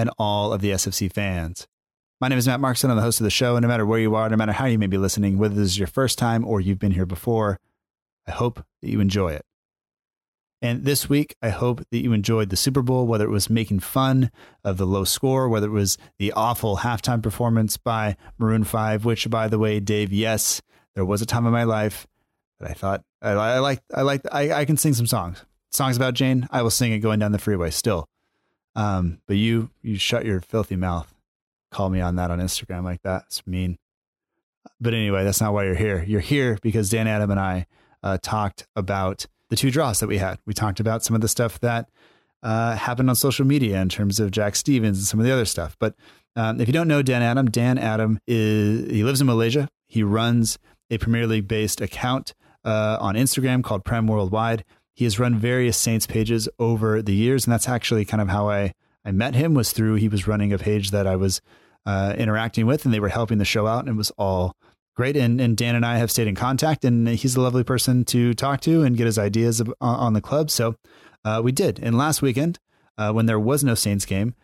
and all of the SFC fans. My name is Matt Markson. I'm the host of the show, and no matter where you are, no matter how you may be listening, whether this is your first time or you've been here before, I hope that you enjoy it. And this week, I hope that you enjoyed the Super Bowl, whether it was making fun of the low score, whether it was the awful halftime performance by Maroon 5, which, by the way, Dave, yes, there was a time in my life that I thought I, like, I like, I, I can sing some songs, songs about Jane. I will sing it going down the freeway still. Um, but you, you shut your filthy mouth. Call me on that on Instagram like that. It's mean. But anyway, that's not why you're here. You're here because Dan Adam and I uh, talked about the two draws that we had. We talked about some of the stuff that uh, happened on social media in terms of Jack Stevens and some of the other stuff. But um, if you don't know Dan Adam, Dan Adam is he lives in Malaysia. He runs a Premier League based account uh, on Instagram called Prem Worldwide. He has run various Saints pages over the years, and that's actually kind of how I I met him was through he was running a page that I was uh, interacting with, and they were helping the show out, and it was all great. And, and Dan and I have stayed in contact, and he's a lovely person to talk to and get his ideas on, the club. So uh, we did. And last weekend, uh, when there was no Saints game,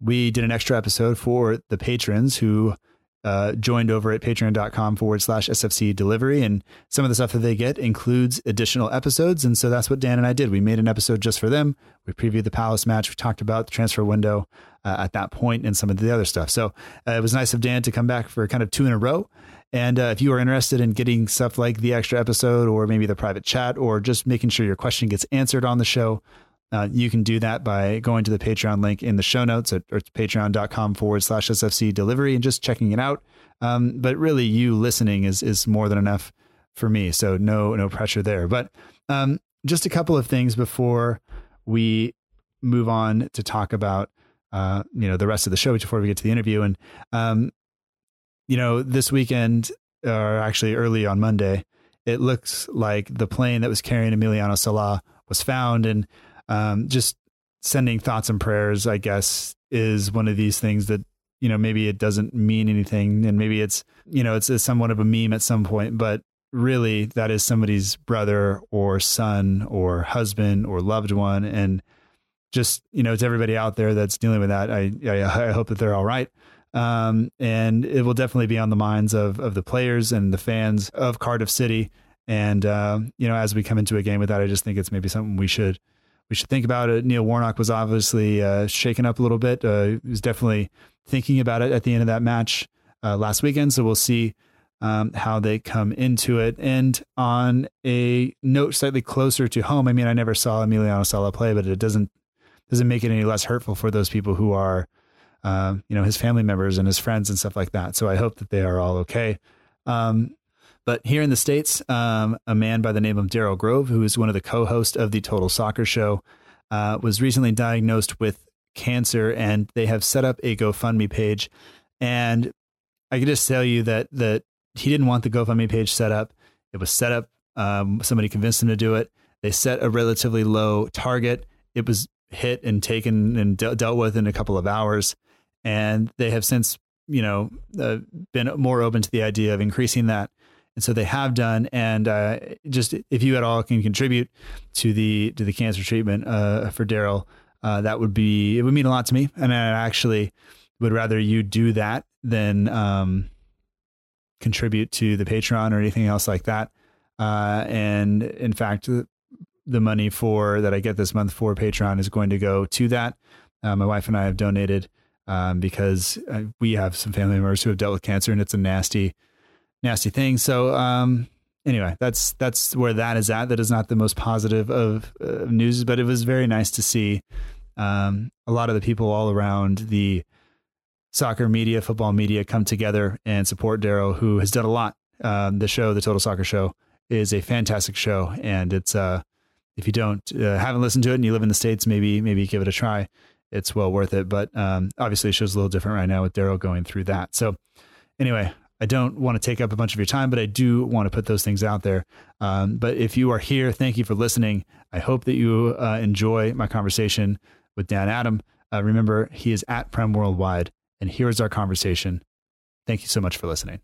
we did an extra episode for the patrons who uh, joined over at patreon.com forward slash SFC delivery. And some of the stuff that they get includes additional episodes. And so that's what Dan and I did. We made an episode just for them. We previewed the Palace match. We talked about the transfer window uh, at that point and some of the other stuff. So uh, it was nice of Dan to come back for kind of two in a row. And uh, if you are interested in getting stuff like the extra episode or maybe the private chat or just making sure your question gets answered on the show, uh, you can do that by going to the Patreon link in the show notes at patreon.com forward slash SFC delivery and just checking it out. Um, but really, you listening is is more than enough for me. So no no pressure there. But um, just a couple of things before we move on to talk about uh, you know the rest of the show before we get to the interview. And um, you know this weekend, or actually early on Monday, it looks like the plane that was carrying Emiliano Sala was found and um, just sending thoughts and prayers, I guess, is one of these things that you know maybe it doesn't mean anything, and maybe it's you know it's, it's somewhat of a meme at some point, but really that is somebody's brother or son or husband or loved one, and just you know to everybody out there that's dealing with that, I I, I hope that they're all right. Um, and it will definitely be on the minds of of the players and the fans of Cardiff City. And uh, you know, as we come into a game with that, I just think it's maybe something we should we should think about it. Neil Warnock was obviously uh, shaken up a little bit. Uh, he was definitely thinking about it at the end of that match uh, last weekend. So we'll see um, how they come into it. And on a note slightly closer to home, I mean, I never saw Emiliano Sala play, but it doesn't doesn't make it any less hurtful for those people who are, um, you know, his family members and his friends and stuff like that. So I hope that they are all okay. Um, but here in the States, um, a man by the name of Daryl Grove, who is one of the co hosts of the Total Soccer Show, uh, was recently diagnosed with cancer, and they have set up a GoFundMe page. And I can just tell you that that he didn't want the GoFundMe page set up. It was set up. Um, somebody convinced him to do it. They set a relatively low target. It was hit and taken and de- dealt with in a couple of hours. And they have since, you know, uh, been more open to the idea of increasing that. And so they have done. And uh, just if you at all can contribute to the to the cancer treatment uh, for Daryl, uh, that would be it would mean a lot to me. And I actually would rather you do that than um, contribute to the Patreon or anything else like that. Uh, and in fact, the money for that I get this month for Patreon is going to go to that. Uh, my wife and I have donated um, because uh, we have some family members who have dealt with cancer, and it's a nasty, nasty thing. So um, anyway, that's that's where that is at. That is not the most positive of uh, news, but it was very nice to see um, a lot of the people all around the soccer media, football media, come together and support Daryl, who has done a lot. Um, the show, the Total Soccer Show, is a fantastic show, and it's uh, if you don't uh, haven't listened to it and you live in the states, maybe maybe give it a try. It's well worth it. But um, obviously, the show's a little different right now with Daryl going through that. So anyway, I don't want to take up a bunch of your time, but I do want to put those things out there. Um, but if you are here, thank you for listening. I hope that you uh, enjoy my conversation with Dan Adam. Uh, remember, he is at Prem Worldwide, and here is our conversation. Thank you so much for listening.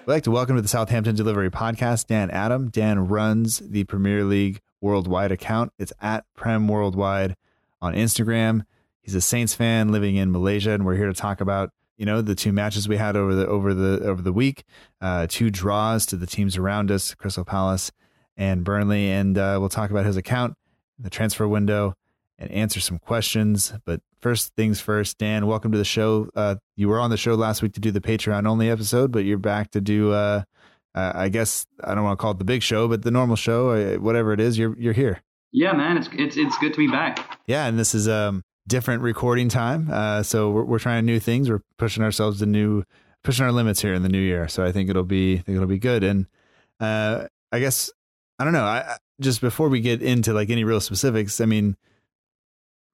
I'd like to welcome to the Southampton Delivery Podcast Dan Adam. Dan runs the Premier League Worldwide account. It's at Prem Worldwide on Instagram. He's a Saints fan living in Malaysia, and we're here to talk about you know the two matches we had over the over the over the week, uh, two draws to the teams around us, Crystal Palace and Burnley, and uh, we'll talk about his account, the transfer window, and answer some questions. But first things first, Dan, welcome to the show. Uh, you were on the show last week to do the Patreon only episode, but you're back to do. Uh, uh, I guess I don't want to call it the big show, but the normal show, uh, whatever it is, you're you're here. Yeah, man, it's it's it's good to be back. Yeah, and this is um different recording time, uh, so we're we're trying new things. We're pushing ourselves to new, pushing our limits here in the new year. So I think it'll be I think it'll be good. And uh, I guess I don't know. I just before we get into like any real specifics, I mean,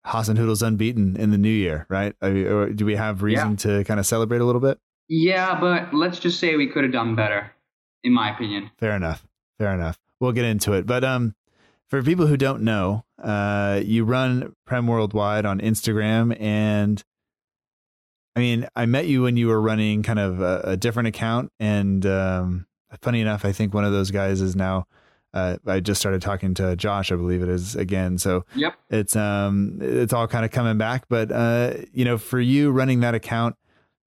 Hasenhüttl's unbeaten in the new year, right? or do we have reason yeah. to kind of celebrate a little bit? Yeah, but let's just say we could have done better, in my opinion. Fair enough. Fair enough. We'll get into it. But um, for people who don't know, uh, you run Prem Worldwide on Instagram, and I mean, I met you when you were running kind of a, a different account, and um, funny enough, I think one of those guys is now uh, I just started talking to Josh, I believe it is again. So yep. it's um it's all kind of coming back. But uh, you know, for you running that account,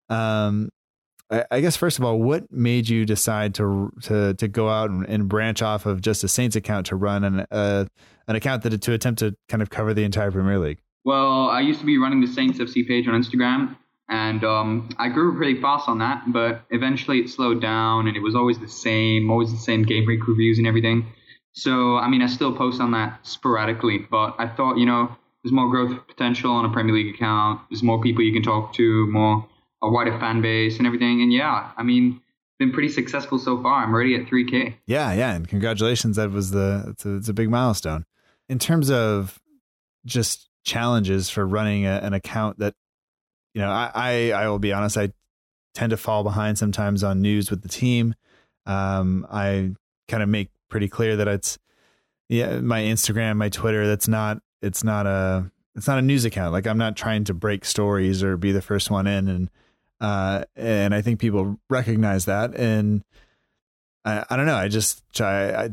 um, I, guess first of all, what made you decide to to to go out and, and branch off of just a Saints account to run an uh, an account that to attempt to kind of cover the entire Premier League? Well, I used to be running the Saints FC page on Instagram, and um, I grew pretty fast on that, but eventually it slowed down, and it was always the same, always the same game week reviews and everything. So, I mean, I still post on that sporadically, but I thought, you know, there's more growth potential on a Premier League account. There's more people you can talk to, more a wider fan base and everything. And yeah, I mean, been pretty successful so far. I'm already at 3K. Yeah, yeah, and congratulations. That was the it's a, it's a big milestone in terms of just challenges for running a, an account that you know, I, I, I will be honest, I tend to fall behind sometimes on news with the team. Um, I kind of make pretty clear that it's yeah, my Instagram, my Twitter. That's not it's not a it's not a news account. Like I'm not trying to break stories or be the first one in, and uh, and I think people recognize that. And I, I don't know. I just try I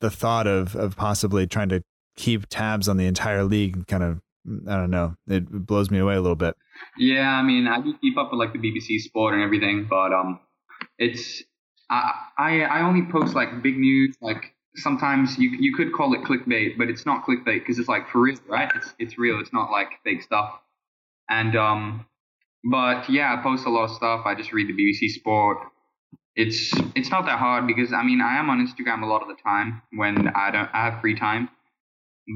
the thought of of possibly trying to keep tabs on the entire league kind of I don't know. It blows me away a little bit. Yeah, I mean, I do keep up with like the BBC Sport and everything, but um, it's I I, I only post like big news. Like sometimes you you could call it clickbait, but it's not clickbait because it's like for real, right? It's it's real. It's not like fake stuff. And um, but yeah, I post a lot of stuff. I just read the BBC Sport. It's it's not that hard because I mean I am on Instagram a lot of the time when I don't I have free time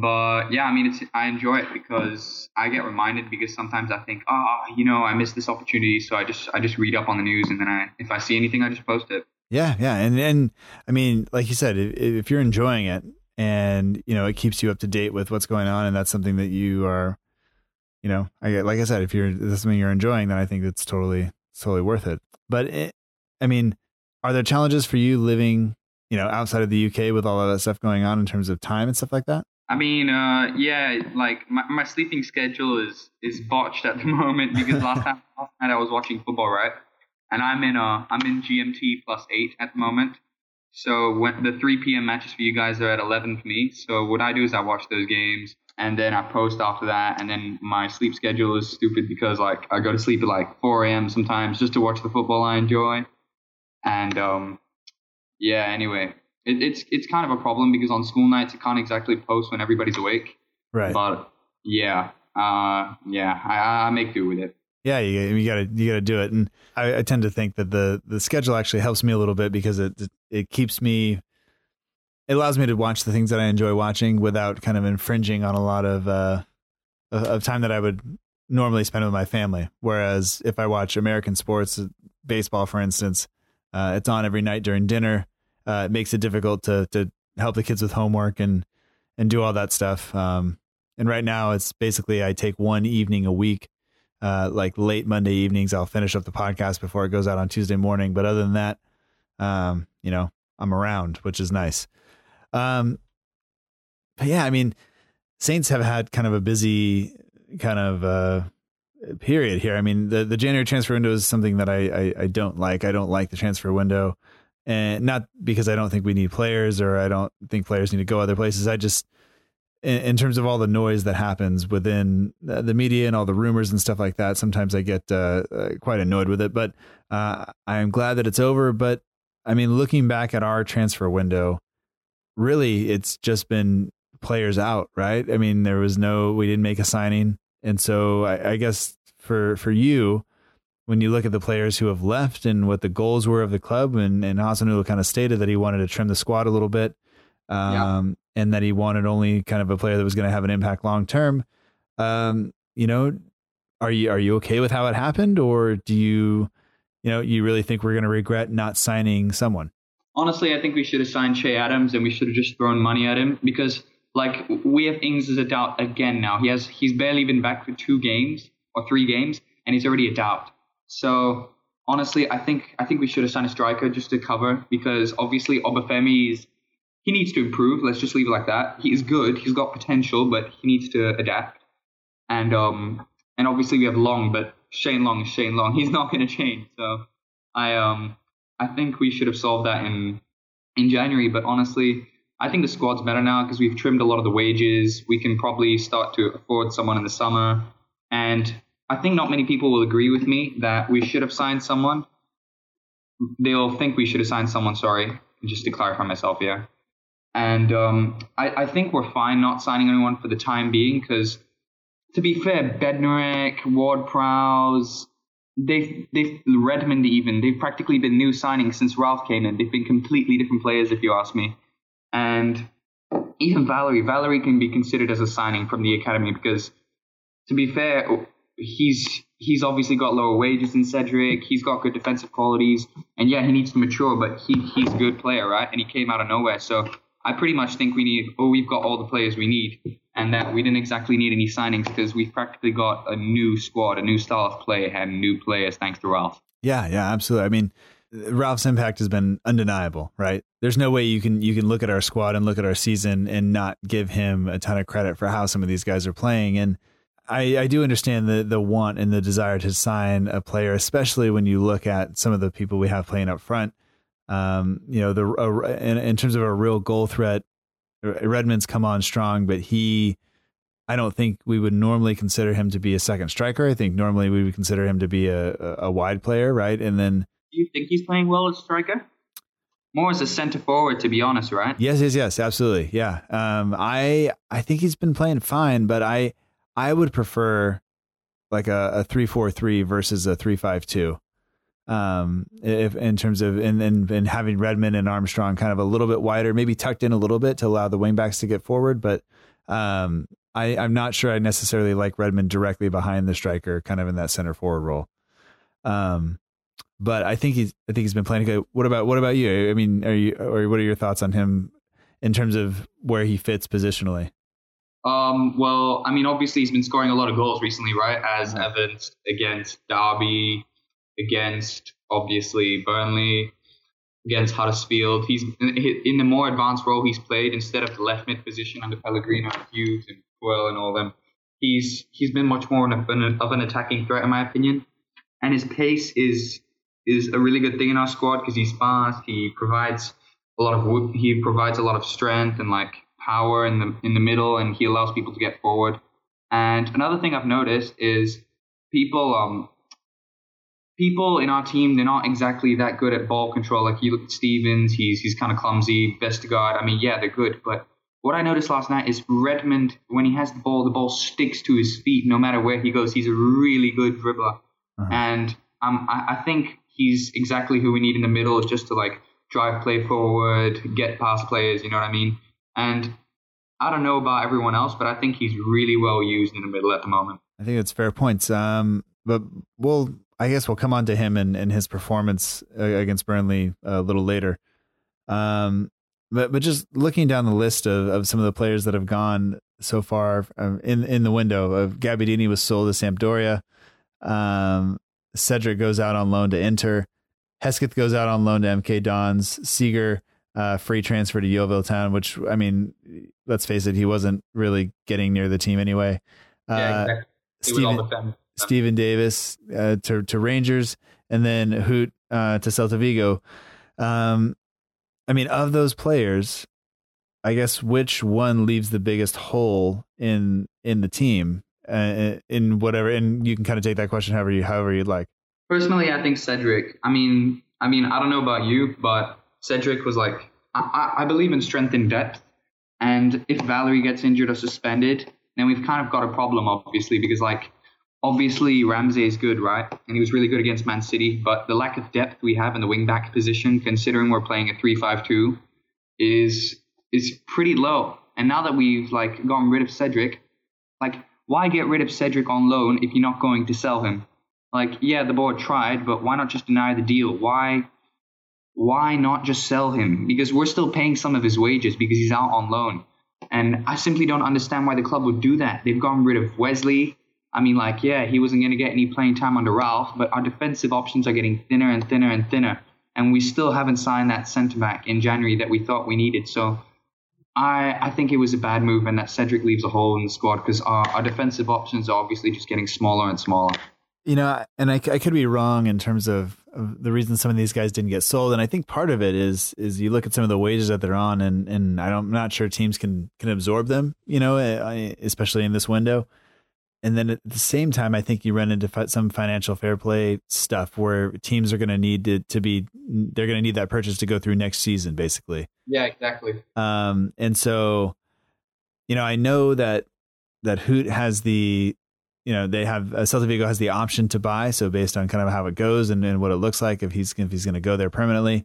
but yeah, I mean, it's I enjoy it because I get reminded because sometimes I think, oh, you know, I missed this opportunity, so I just I just read up on the news and then I if I see anything, I just post it. Yeah, yeah, and and I mean, like you said, if, if you're enjoying it and you know it keeps you up to date with what's going on, and that's something that you are, you know, I like I said, if you're that's something you're enjoying, then I think it's totally totally worth it. But it, I mean, are there challenges for you living, you know, outside of the UK with all of that stuff going on in terms of time and stuff like that? I mean, uh, yeah, like my, my sleeping schedule is is botched at the moment because last time last night I was watching football, right? And I'm in uh I'm in GMT plus eight at the moment. So when the 3 p.m. matches for you guys are at 11 for me. So what I do is I watch those games and then I post after that. And then my sleep schedule is stupid because like I go to sleep at like 4 a.m. sometimes just to watch the football I enjoy. And um, yeah. Anyway, it, it's it's kind of a problem because on school nights I can't exactly post when everybody's awake. Right. But yeah, uh, yeah, I, I make do with it. Yeah, you, you gotta you gotta do it, and I, I, tend to think that the the schedule actually helps me a little bit because it it keeps me, it allows me to watch the things that I enjoy watching without kind of infringing on a lot of uh of time that I would normally spend with my family. Whereas if I watch American sports, baseball, for instance, uh, it's on every night during dinner. Uh, it makes it difficult to to help the kids with homework and and do all that stuff. Um, and right now, it's basically I take one evening a week uh, like late Monday evenings. I'll finish up the podcast before it goes out on Tuesday morning. But other than that, um, you know, I'm around, which is nice. Um, but yeah, I mean, Saints have had kind of a busy kind of uh, period here. I mean, the the January transfer window is something that I, I, I don't like. I don't like the transfer window, and not because I don't think we need players or I don't think players need to go other places. I just in, in, terms of all the noise that happens within the media and all the rumors and stuff like that, sometimes I get uh, uh, quite annoyed with it. But uh, I am glad that it's over. But I mean, looking back at our transfer window, really, it's just been players out, right? I mean, there was no, we didn't make a signing, and so I, I guess for for you. When you look at the players who have left and what the goals were of the club, and, and Hasenhüttl kind of stated that he wanted to trim the squad a little bit, um, yeah. And that he wanted only kind of a player that was going to have an impact long term. Um, you know, are you are you okay with how it happened, or do you, you know, you really think we're going to regret not signing someone? Honestly, I think we should have signed Che Adams, and we should have just thrown money at him because, like, we have Ings as a doubt again now. He has he's barely been back for two games or three games, and he's already a doubt. So honestly, I think I think we should have signed a striker just to cover because obviously Obafemi is he needs to improve. Let's just leave it like that. He is good. He's got potential, but he needs to adapt. And um and obviously we have Long, but Shane Long is Shane Long. He's not going to change. So I um I think we should have solved that in in January. But honestly, I think the squad's better now because we've trimmed a lot of the wages. We can probably start to afford someone in the summer. And I think not many people will agree with me that we should have signed someone. They'll think we should have signed someone. Sorry, just to clarify myself here. And um, I, I, think we're fine not signing anyone for the time being because, to be fair, Bednarek, Ward Prowse, they've, they've, Redmond even, they've practically been new signings since Ralph came in. They've been completely different players, if you ask me. And even Valery, Valery can be considered as a signing from the academy because, to be fair, he's he's obviously got lower wages than Cedric. He's got good defensive qualities, and yeah, he needs to mature, but he he's a good player, right? And he came out of nowhere, so I pretty much think we need, or we've got all the players we need, and that we didn't exactly need any signings because we've practically got a new squad, a new style of play, and new players thanks to Ralph. Yeah, yeah, absolutely. I mean, Ralph's impact has been undeniable, right? There's no way you can you can look at our squad and look at our season and not give him a ton of credit for how some of these guys are playing. And I, I do understand the the want and the desire to sign a player, especially when you look at some of the people we have playing up front. Um, you know, the uh, in, in terms of a real goal threat, Redmond's come on strong, but he, I don't think we would normally consider him to be a second striker. I think normally we would consider him to be a, a, a wide player, right? And then, do you think he's playing well as striker? More as a center forward, to be honest, right? Yes, yes, yes, absolutely, yeah. Um, I I think he's been playing fine, but I I would prefer like a, a three four three versus a three five two um, if in terms of and, and and having Redmond and Armstrong kind of a little bit wider, maybe tucked in a little bit to allow the wingbacks to get forward. But um, I, I'm not sure I necessarily like Redmond directly behind the striker, kind of in that center forward role. Um, but I think he's I think he's been playing good. What about what about you? I mean, are you or what are your thoughts on him in terms of where he fits positionally? Um, well, I mean, obviously he's been scoring a lot of goals recently, right? As evidenced against Derby, against obviously Burnley, against Huddersfield. He's in the more advanced role he's played instead of the left mid position under Pellegrino Hughes and Puel and all them. He's he's been much more of an, of an attacking threat in my opinion, and his pace is is a really good thing in our squad because he's fast. He provides a lot of he provides a lot of strength and like power in the in the middle, and he allows people to get forward. And another thing I've noticed is people um people in our team, they're not exactly that good at ball control. Like you look at Stevens, he's he's kind of clumsy. Vestergaard, I mean, yeah, they're good, but what I noticed last night is Redmond, when he has the ball, the ball sticks to his feet no matter where he goes. He's a really good dribbler. Uh-huh. And um, I, I, think he's exactly who we need in the middle just to like drive play forward, get past players, you know what I mean? And I don't know about everyone else, but I think he's really well used in the middle at the moment. I think that's fair points. Um, but we'll, I guess we'll come on to him and, and his performance uh, against Burnley a little later. Um, but but just looking down the list of, of some of the players that have gone so far um, in in the window of Gabbiadini was sold to Sampdoria. Um, Cedric goes out on loan to Inter. Hesketh goes out on loan to MK Dons. Seager uh, free transfer to Yeovil Town, which I mean, let's face it, he wasn't really getting near the team anyway. Uh, yeah, exactly. Steven, Steven Davis uh, to to Rangers, and then Hoedt uh, to Celta Vigo. Um, I mean, of those players, I guess which one leaves the biggest hole in in the team uh, in whatever, and you can kind of take that question however you however you'd like. Personally, I think Cedric. I mean, I mean, I don't know about you, but Cedric was like, I, I believe in strength in depth, and if Valery gets injured or suspended, then we've kind of got a problem, obviously, because like obviously Ramsey is good, right? And he was really good against Man City, but the lack of depth we have in the wing back position, considering we're playing a three-five-two, is is pretty low. And now that we've like gotten rid of Cedric, like why get rid of Cedric on loan if you're not going to sell him? Like, yeah, the board tried, but why not just deny the deal? Why why not just sell him? Because we're still paying some of his wages because he's out on loan. And I simply don't understand why the club would do that. They've gotten rid of Wesley, I mean, like, yeah, he wasn't going to get any playing time under Ralph, but our defensive options are getting thinner and thinner and thinner. And we still haven't signed that centre back in January that we thought we needed. So I, I think it was a bad move and that Cedric leaves a hole in the squad because our, our defensive options are obviously just getting smaller and smaller. You know, and I, I could be wrong in terms of, of the reason some of these guys didn't get sold, and I think part of it is is you look at some of the wages that they're on, and and I don't, I'm not sure teams can can absorb them. You know, eh, especially in this window and then at the same time, I think you run into some financial fair play stuff where teams are going to need to, to be, they're going to need that purchase to go through next season, basically. Yeah, exactly. Um, and so, you know, I know that, that Hoedt has the, you know, they have, uh, Celta Vigo has the option to buy. So based on kind of how it goes and, and what it looks like, if he's, if he's going to go there permanently,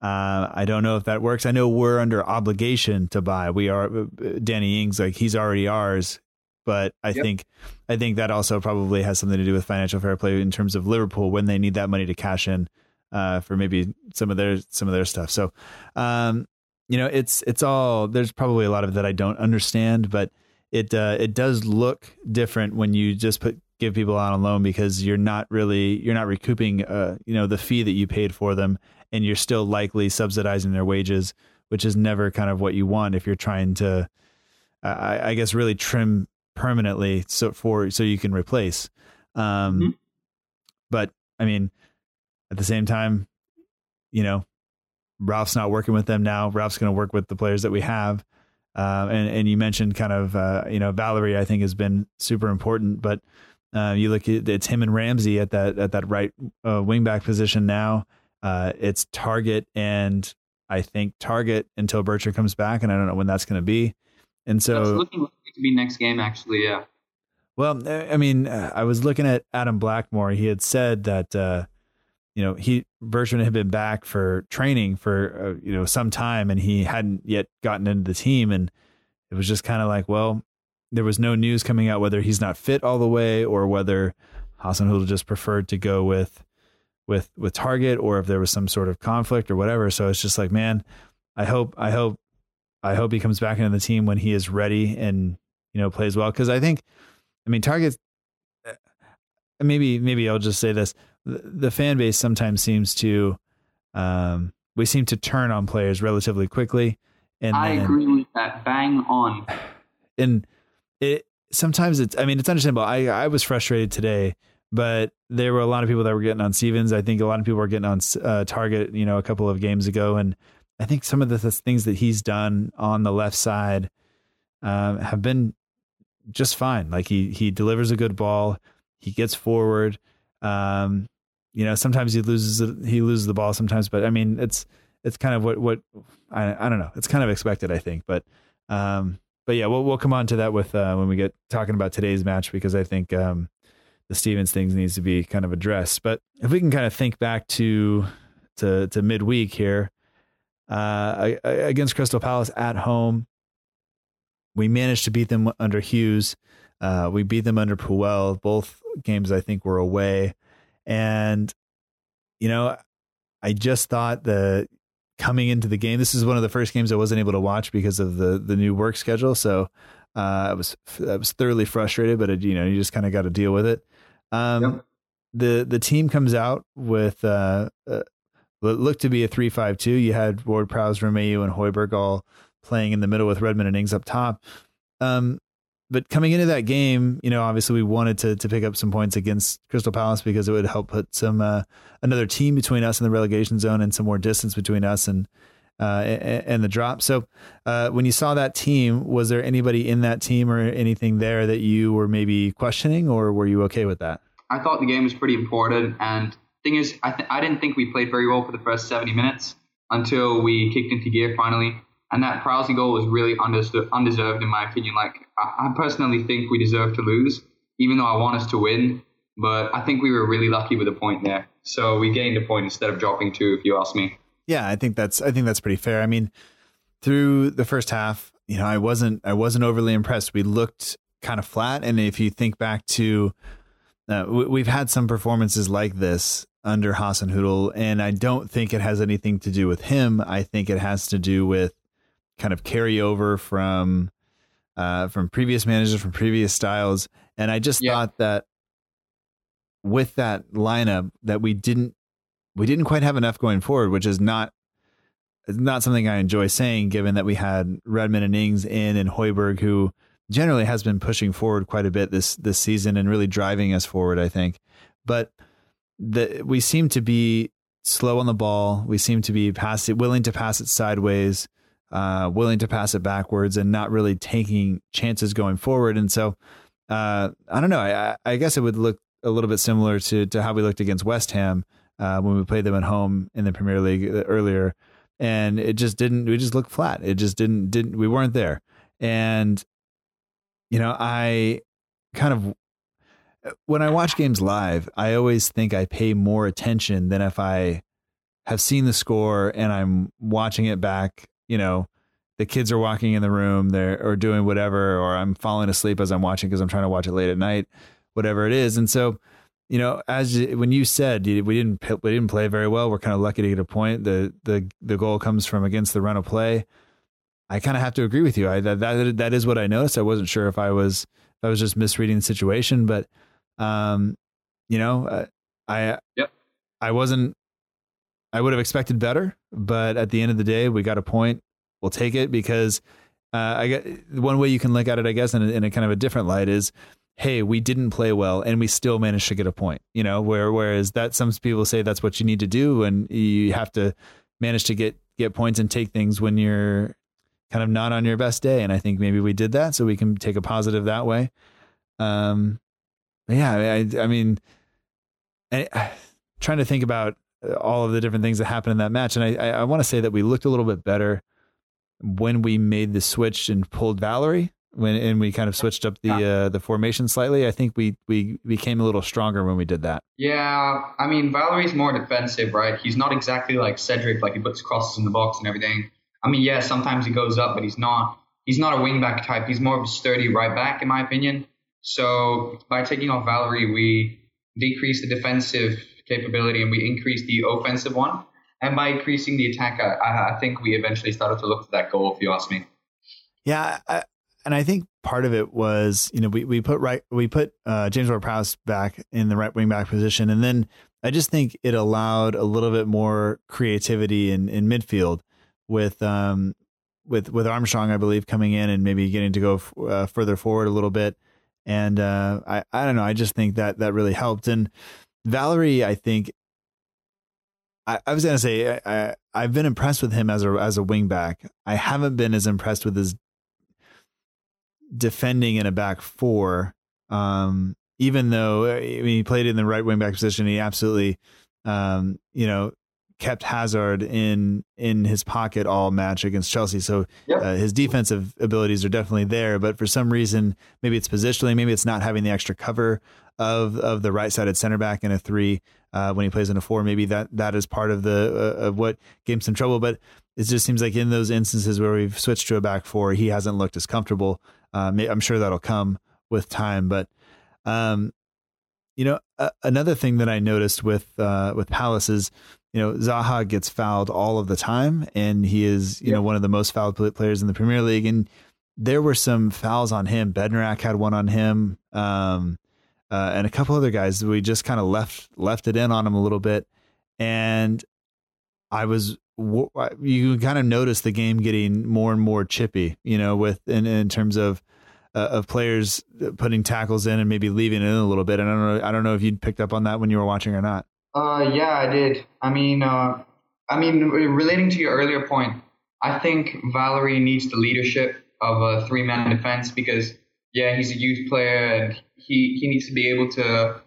uh, I don't know if that works. I know we're under obligation to buy. We are uh, Danny Ings, like he's already ours but I yep. think I think that also probably has something to do with financial fair play in terms of Liverpool when they need that money to cash in uh, for maybe some of their some of their stuff. So, um, you know, it's it's all there's probably a lot of that I don't understand, but it uh, it does look different when you just put give people out on loan because you're not really you're not recouping uh, you know the fee that you paid for them, and you're still likely subsidizing their wages, which is never kind of what you want if you're trying to. I, I guess really trim permanently so for so you can replace. Um, mm-hmm. But I mean, at the same time, you know, Ralph's not working with them now. Ralph's going to work with the players that we have. Uh, and and you mentioned kind of uh, you know Valery I think has been super important, but uh, you look at it's him and Ramsey at that at that right uh, wingback position now. Uh, it's Targett and I think Targett until Bertrand comes back, and I don't know when that's going to be. And so to be next game, actually. Yeah. Well, I mean, I was looking at Adam Blackmore. He had said that, uh, you know, he Bertrand had been back for training for uh, you know some time, and he hadn't yet gotten into the team, and it was just kind of like, well, there was no news coming out whether he's not fit all the way or whether Hasenhüttl just preferred to go with with with Targett or if there was some sort of conflict or whatever. So it's just like, man, I hope I hope I hope he comes back into the team when he is ready and you know plays well because I think, I mean, Targett's uh, maybe maybe I'll just say this: the, the fan base sometimes seems to um, we seem to turn on players relatively quickly. And I then, agree with that. Bang on. And it sometimes it's I mean it's understandable. I I was frustrated today, but there were a lot of people that were getting on Stevens. I think a lot of people were getting on uh, Targett. You know, a couple of games ago, and I think some of the, the things that he's done on the left side uh, have been just fine. Like he he delivers a good ball, he gets forward. Um, you know, sometimes he loses he loses the ball sometimes, but I mean, it's it's kind of what what I I don't know. It's kind of expected, I think. But Um, but yeah, we'll we'll come on to that with uh, when we get talking about today's match because I think um, the Stevens things needs to be kind of addressed. But if we can kind of think back to to to midweek here uh, against Crystal Palace at home, we managed to beat them under Hughes. Uh, we beat them under Puel. Both games I think were away, and you know, I just thought that coming into the game, this is one of the first games I wasn't able to watch because of the the new work schedule. So uh, I was I was thoroughly frustrated, but it, you know, you just kind of got to deal with it. Um, yep. The the team comes out with uh, uh, what looked to be a three five two. You had Ward Prowse, Romeu, and Højbjerg all playing in the middle with Redmond and Ings up top. Um, but coming into that game, you know, obviously we wanted to to pick up some points against Crystal Palace because it would help put some uh, another team between us and the relegation zone and some more distance between us and uh, and the drop. So uh, when you saw that team, was there anybody in that team or anything there that you were maybe questioning, or were you okay with that? I thought the game was pretty important, and thing is, I th- I didn't think we played very well for the first 70 minutes until we kicked into gear finally. And that Prowse goal was really undeserved, in my opinion. Like, I, personally think we deserve to lose, even though I want us to win. But I think we were really lucky with a point there. So we gained a point instead of dropping two, if you ask me. Yeah, I think that's I think that's pretty fair. I mean, through the first half, you know, I wasn't I wasn't overly impressed. We looked kind of flat, and if you think back to, uh, we've had some performances like this under Hasenhüttl, and I don't think it has anything to do with him. I think it has to do with kind of carryover from uh, from previous managers from previous styles. And I just yeah. thought that with that lineup that we didn't we didn't quite have enough going forward, which is not not something I enjoy saying, given that we had Redmond and Ings in and Højbjerg, who generally has been pushing forward quite a bit this this season and really driving us forward. I think, but the we seem to be slow on the ball. We seem to be pass willing to pass it sideways uh, willing to pass it backwards and not really taking chances going forward. And so, uh, I don't know. I, I, guess it would look a little bit similar to to how we looked against West Ham uh, when we played them at home in the Premier League uh, earlier, and it just didn't. We just looked flat. It just didn't didn't. We weren't there. And you know, I kind of when I watch games live, I always think I pay more attention than if I have seen the score and I'm watching it back you know, the kids are walking in the room there or doing whatever, or I'm falling asleep as I'm watching because I'm trying to watch it late at night, whatever it is. And so, you know, as when you said we didn't we didn't play very well, we're kind of lucky to get a point. The the the goal comes from against the run of play. I kind of have to agree with you. I that, that that is what I noticed. I wasn't sure if I was if I was just misreading the situation, but um, you know, uh, I yep. I wasn't I would have expected better, but at the end of the day, we got a point. We'll take it because uh, I get one way you can look at it, I guess, in a, in a kind of a different light is, hey, we didn't play well and we still managed to get a point. You know, where whereas that some people say that's what you need to do, and you have to manage to get get points and take things when you're kind of not on your best day. And I think maybe we did that, so we can take a positive that way. Um, yeah, I, I mean, I, trying to think about all of the different things that happened in that match. And I, I, I want to say that we looked a little bit better when we made the switch and pulled Valery when and we kind of switched up the uh, the formation slightly. I think we we became a little stronger when we did that. Yeah, I mean Valery's more defensive, right? He's not exactly like Cedric, like he puts crosses in the box and everything. I mean, yeah, sometimes he goes up, but he's not he's not a wingback type. He's more of a sturdy right back, in my opinion. So by taking off Valery, we decrease the defensive capability and we increased the offensive one. And by increasing the attack, I, I think we eventually started to look for that goal, if you ask me. Yeah. I, and I think part of it was, you know, we, we put right, we put uh, James Ward Prowse back in the right wing back position. And then I just think it allowed a little bit more creativity in, in midfield with, um, with, with Armstrong, I believe, coming in and maybe getting to go f- uh, further forward a little bit. And uh, I, I don't know. I just think that that really helped. And Valery, I think I, I was gonna say I, I have been impressed with him as a as a wingback. I haven't been as impressed with his defending in a back four. Um, even though I mean, he played in the right wing back position, he absolutely, um, you know, kept Hazard in in his pocket all match against Chelsea. So yep. uh, his defensive abilities are definitely there, but for some reason, maybe it's positionally, maybe it's not having the extra cover of of the right sided center back in a three uh, when he plays in a four. Maybe that that is part of the uh, of what gave him some trouble. But it just seems like in those instances where we've switched to a back four, he hasn't looked as comfortable. Uh, I'm sure that'll come with time, but. Um, you know, another thing that I noticed with uh, with Palace is you know, Zaha gets fouled all of the time, and he is, you know, one of the most fouled players in the Premier League. And there were some fouls on him. Bednarek had one on him, um, uh, and a couple other guys. We just kind of left left it in on him a little bit, and I was you kind of notice the game getting more and more chippy, you know, with in, in terms of uh, of players putting tackles in and maybe leaving it in a little bit. And I don't know, I don't know if you'd picked up on that when you were watching or not. Uh, yeah, I did. I mean, uh, I mean, relating to your earlier point, I think Valery needs the leadership of a three-man defense because, yeah, he's a youth player and he he needs to be able to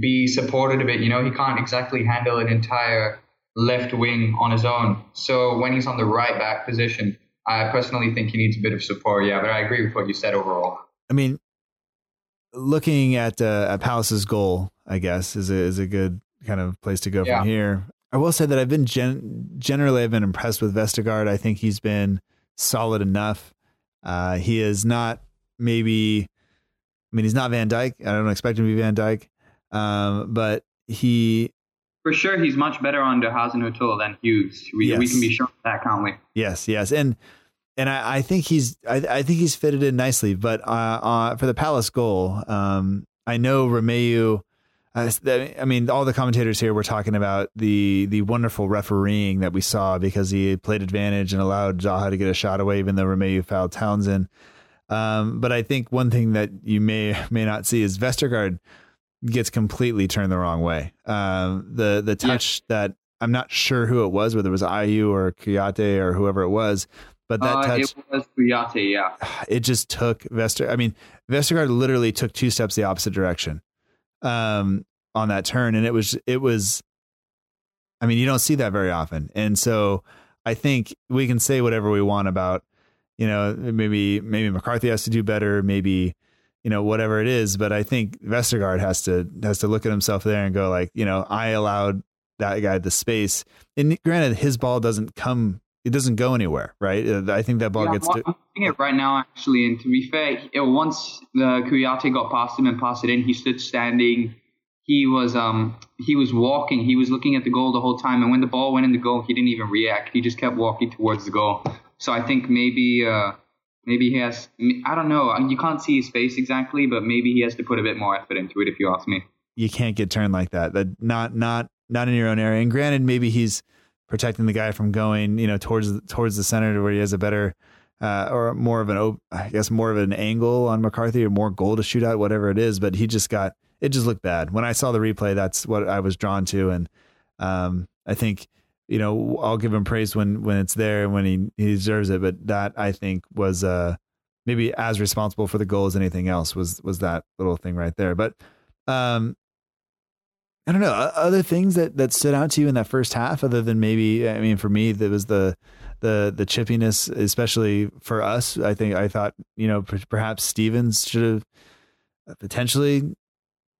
be supported a bit. You know, he can't exactly handle an entire left wing on his own. So when he's on the right back position, I personally think he needs a bit of support. Yeah, but I agree with what you said overall. I mean, looking at uh, at Palace's goal, I guess is a, is a good kind of place to go yeah. from here. I will say that I've been gen- generally I've been impressed with Vestergaard. I think he's been solid enough. Uh, he is not maybe. I mean, he's not Van Dijk. I don't expect him to be Van Dijk, um, but he. For sure, he's much better under Hasenhüttl than Hughes. We, yes. we can be sure of that, can't we? Yes, yes, and and I, I think he's I, I, think he's fitted in nicely. But uh, uh, for the Palace goal, um, I know Romeu I mean, all the commentators here were talking about the the wonderful refereeing that we saw because he played advantage and allowed Zaha to get a shot away, even though Romeu fouled Townsend. Um, but I think one thing that you may may not see is Vestergaard gets completely turned the wrong way. Um, the the touch yeah. that I'm not sure who it was, whether it was Ayew or Kouyaté or whoever it was, but that uh, touch it was Kouyaté, yeah. It just took Vester. I mean, Vestergaard literally took two steps the opposite direction um, on that turn, and it was it was. I mean, you don't see that very often, and so I think we can say whatever we want about, you know, maybe maybe McCarthy has to do better, maybe you know whatever it is, but I think Vestergaard has to has to look at himself there and go like, you know, I allowed that guy the space, and granted, his ball doesn't come it doesn't go anywhere, right? Uh, I think that ball yeah, gets. to... I'm seeing it right now, actually. And to be fair, it, once the Kouyaté got past him and passed it in, he stood standing. He was um he was walking. He was looking at the goal the whole time. And when the ball went in the goal, he didn't even react. He just kept walking towards the goal. So I think maybe uh maybe he has. I don't know. You can't see his face exactly, but maybe he has to put a bit more effort into it. If you ask me. You can't get turned like that. That not not not in your own area. And granted, maybe he's protecting the guy from going, you know, towards towards the center to where he has a better uh, or more of an, I guess, more of an angle on McCarthy or more goal to shoot out, whatever it is. But he just got it. Just looked bad when I saw the replay. That's what I was drawn to, and um, I think you know I'll give him praise when when it's there and when he he deserves it. But that I think was uh, maybe as responsible for the goal as anything else was was that little thing right there. But um, I don't know other things that that stood out to you in that first half, other than maybe I mean for me that was the the the chippiness, especially for us. I think I thought you know perhaps Stevens should have potentially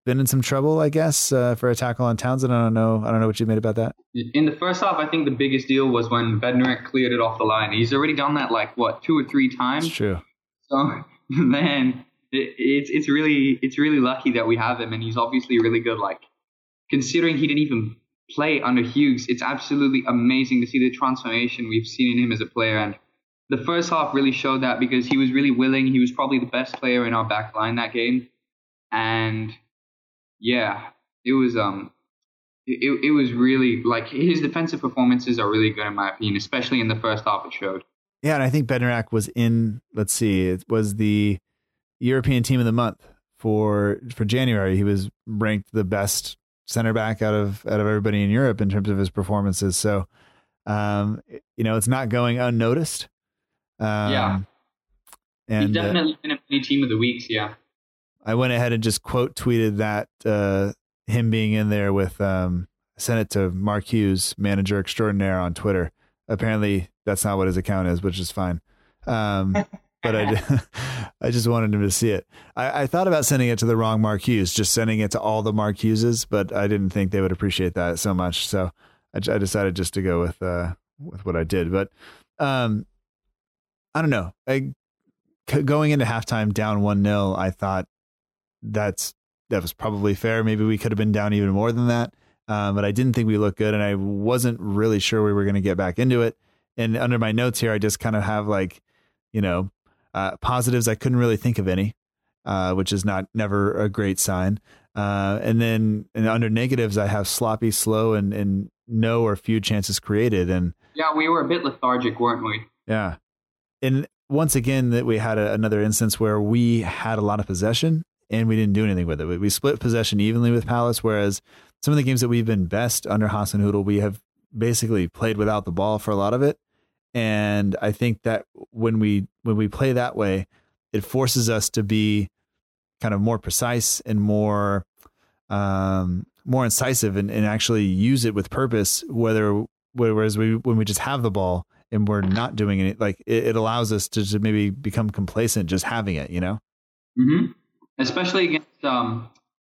been in some trouble. I guess uh, for a tackle on Townsend. I don't know. I don't know what you made about that. In the first half, I think the biggest deal was when Bednarek cleared it off the line. He's already done that like what two or three times. It's true. So then it, it's it's really it's really lucky that we have him, and he's obviously really good. Like considering he didn't even play under Hughes, it's absolutely amazing to see the transformation we've seen in him as a player. And the first half really showed that because he was really willing. He was probably the best player in our back line that game. And yeah, it was um it, it was really like his defensive performances are really good in my opinion, especially in the first half it showed. Yeah, and I think Bednarek was in let's see, it was the European team of the month for for January. He was ranked the best center back out of out of everybody in Europe in terms of his performances. So, um, you know, it's not going unnoticed. Um, yeah, and He's uh, definitely uh, been a team of the weeks. Yeah, I went ahead and just quote tweeted that uh, him being in there with um, I sent it to Mark Hughes, manager extraordinaire on Twitter. Apparently, that's not what his account is, which is fine. Um, but I, I just wanted him to see it. I, I, thought about sending it to the wrong Mark Hughes, just sending it to all the Mark Hugheses, but I didn't think they would appreciate that so much. So I, I decided just to go with uh, with what I did. But um, I don't know. I, going into halftime down one 0 I thought that's that was probably fair. Maybe we could have been down even more than that. Um, but I didn't think we looked good, and I wasn't really sure we were going to get back into it. And under my notes here, I just kind of have like, you know, uh, positives. I couldn't really think of any, uh, which is not never a great sign. Uh, and then and under negatives, I have sloppy, slow, and and no or few chances created. And yeah, we were a bit lethargic, weren't we? Yeah, and once again, that we had a, another instance where we had a lot of possession and we didn't do anything with it. We, split possession evenly with Palace, whereas some of the games that we've been best under Hasenhüttl, we have basically played without the ball for a lot of it. And I think that when we when we play that way, it forces us to be kind of more precise and more um, more incisive and, and actually use it with purpose. Whether whereas we when we just have the ball and we're not doing it, like it, it allows us to, to maybe become complacent just having it. You know. Mm-hmm especially against um,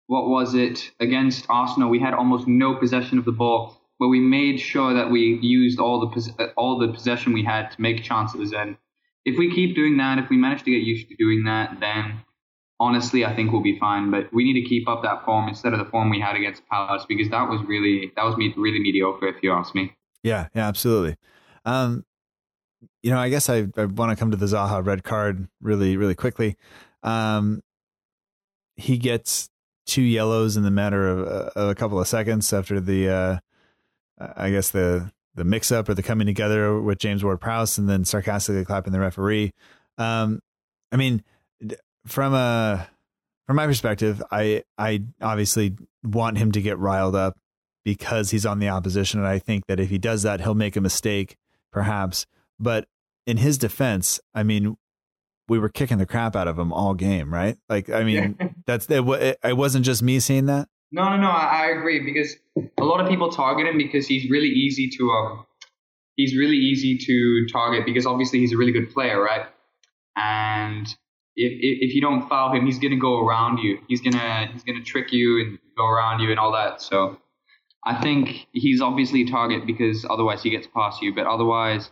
what was it against Arsenal? We had almost no possession of the ball, but we made sure that we used all the pos- all the possession we had to make chances. And if we keep doing that, if we manage to get used to doing that, then honestly, I think we'll be fine. But we need to keep up that form instead of the form we had against Palace because that was really that was really mediocre, if you ask me. Yeah, yeah, absolutely. Um, you know, I guess I, I want to come to the Zaha red card really, really quickly. Um, he gets two yellows in the matter of, uh, of a couple of seconds after the, uh, I guess the the mix up or the coming together with James Ward Prowse, and then sarcastically clapping the referee. Um, I mean, from a from my perspective, I I obviously want him to get riled up because he's on the opposition, and I think that if he does that, he'll make a mistake, perhaps. But in his defense, I mean, we were kicking the crap out of him all game, right? Like, I mean, that's it, it. wasn't just me seeing that. No, no, no. I, I, agree because a lot of people target him because he's really easy to um, he's really easy to target because obviously he's a really good player, right? And if if, if you don't foul him, he's gonna go around you. He's gonna he's gonna trick you and go around you and all that. So I think he's obviously a target because otherwise he gets past you. But otherwise,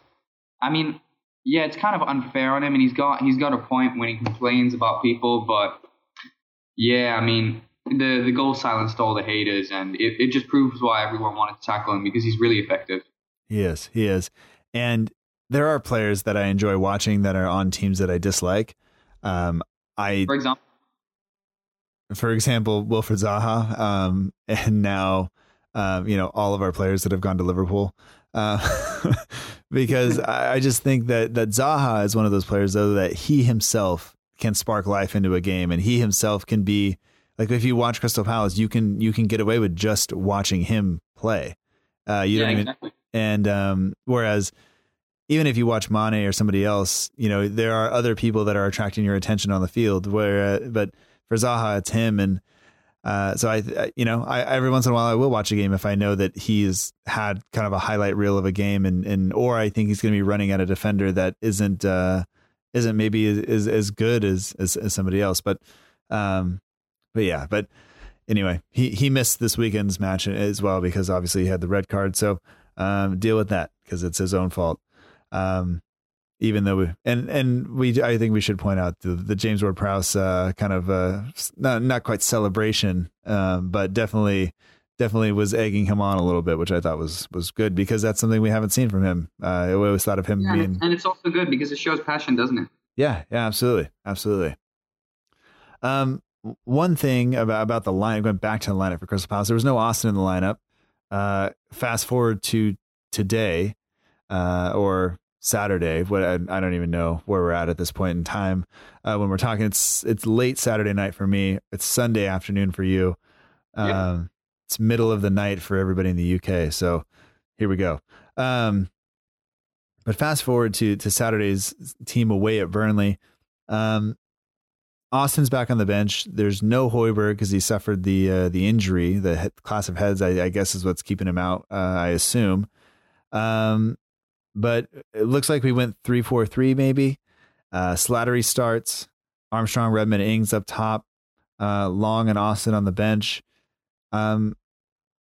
I mean, yeah, it's kind of unfair on him, and he's got he's got a point when he complains about people, but yeah, I mean the the goal silenced all the haters, and it, it just proves why everyone wanted to tackle him because he's really effective. He is, he is, and there are players that I enjoy watching that are on teams that I dislike. Um, I for example, for example, Wilfried Zaha, um, and now um, you know all of our players that have gone to Liverpool. Uh, because I just think that that Zaha is one of those players though that he himself can spark life into a game, and he himself can be like if you watch Crystal Palace, you can you can get away with just watching him play. Uh, you yeah, don't even, exactly. and um, whereas even if you watch Mane or somebody else, you know there are other people that are attracting your attention on the field. Where, uh, but for Zaha, it's him, and uh, so I, you know, I every once in a while I will watch a game if I know that he's had kind of a highlight reel of a game, and and or I think he's going to be running at a defender that isn't uh, isn't maybe as, as good as, as, as somebody else, but um, but yeah, but anyway, he he missed this weekend's match as well because obviously he had the red card, so um, deal with that because it's his own fault. Um, even though we and and we I think we should point out the, the James Ward Prowse uh, kind of uh, not not quite celebration, um, but definitely definitely was egging him on a little bit, which I thought was was good because that's something we haven't seen from him. Uh, I always thought of him yeah, being, and it's also good because it shows passion, doesn't it? Yeah, yeah, absolutely, absolutely. Um, one thing about about the line, going back to the lineup for Crystal Palace, there was no Austin in the lineup. Uh, fast forward to today, uh, or Saturday. What I, I, don't even know where we're at at this point in time. Uh, when we're talking, it's it's late Saturday night for me. It's Sunday afternoon for you. Um, It's middle of the night for everybody in the UK. So here we go. Um, but fast forward to to Saturday's team away at Burnley. Um, Austin's back on the bench. There's no Højbjerg because he suffered the uh, the injury. The class of heads, I, I, guess, is what's keeping him out. Uh, I assume. Um, but it looks like we went three four three maybe. Uh, Slattery starts. Armstrong, Redmond, Ings up top. Uh, Long and Austin on the bench. Um,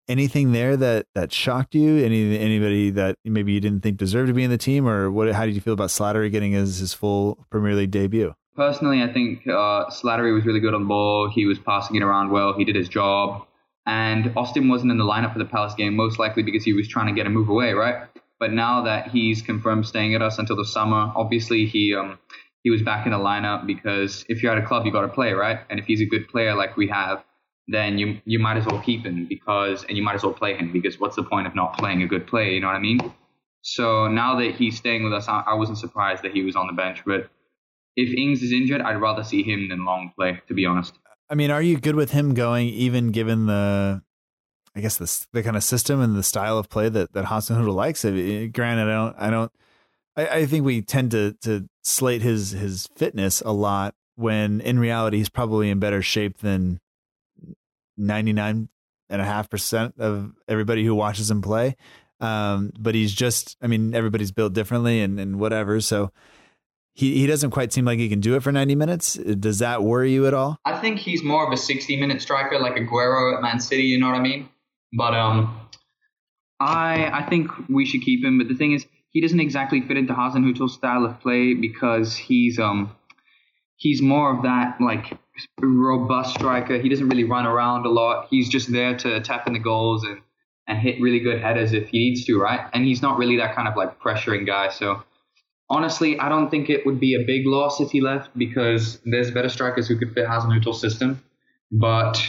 anything there that that shocked you? Any anybody that maybe you didn't think deserved to be in the team, or what? How did you feel about Slattery getting his his full Premier League debut? Personally, I think uh, Slattery was really good on ball. He was passing it around well. He did his job. And Austin wasn't in the lineup for the Palace game, most likely because he was trying to get a move away, right? But now that he's confirmed staying at us until the summer, obviously he um, he was back in the lineup because if you're at a club, you got to play, right? And if he's a good player like we have, then you you might as well keep him because and you might as well play him because what's the point of not playing a good player? You know what I mean? So now that he's staying with us, I, I wasn't surprised that he was on the bench, but if Ings is injured, I'd rather see him than Long play, to be honest. I mean, are you good with him going, even given the, I guess the the kind of system and the style of play that that Hasenhüttl likes? I granted, I don't, I don't, I, I think we tend to to slate his his fitness a lot when in reality he's probably in better shape than ninety nine and a half percent of everybody who watches him play. Um, but he's just, I mean, everybody's built differently and and whatever. So he, he doesn't quite seem like he can do it for 90 minutes. Uh, does that worry you at all? I think he's more of a 60 minute striker like Aguero at Man City, you know what I mean? But um, I I think we should keep him. But the thing is, he doesn't exactly fit into Hasenhüttl's style of play because he's um he's more of that like robust striker. He doesn't really run around a lot. He's just there to tap in the goals and, and hit really good headers if he needs to, right? And he's not really that kind of like pressuring guy. So honestly, I don't think it would be a big loss if he left because there's better strikers who could fit Hasenhüttl's system. But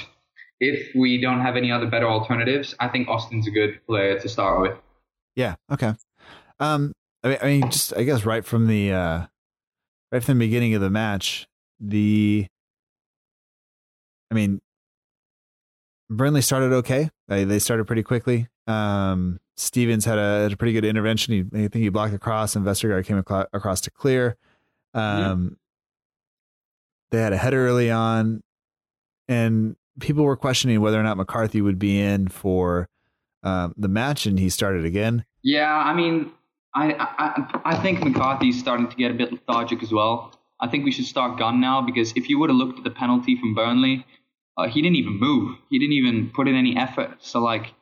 if we don't have any other better alternatives, I think Austin's a good player to start with. Yeah. Okay. Um. I mean, I mean, just I guess right from the uh, right from the beginning of the match, the. I mean, Burnley started okay. They they started pretty quickly. Um, Stephens had a, had a pretty good intervention. He, I think he blocked the cross, and Vestergaard came across to clear. Um, They had a header early on, and people were questioning whether or not McCarthy would be in for um, the match, and he started again. Yeah, I mean, I, I I think McCarthy's starting to get a bit lethargic as well. I think we should start Gunn now because if you would have looked at the penalty from Burnley, uh, he didn't even move. He didn't even put in any effort. So like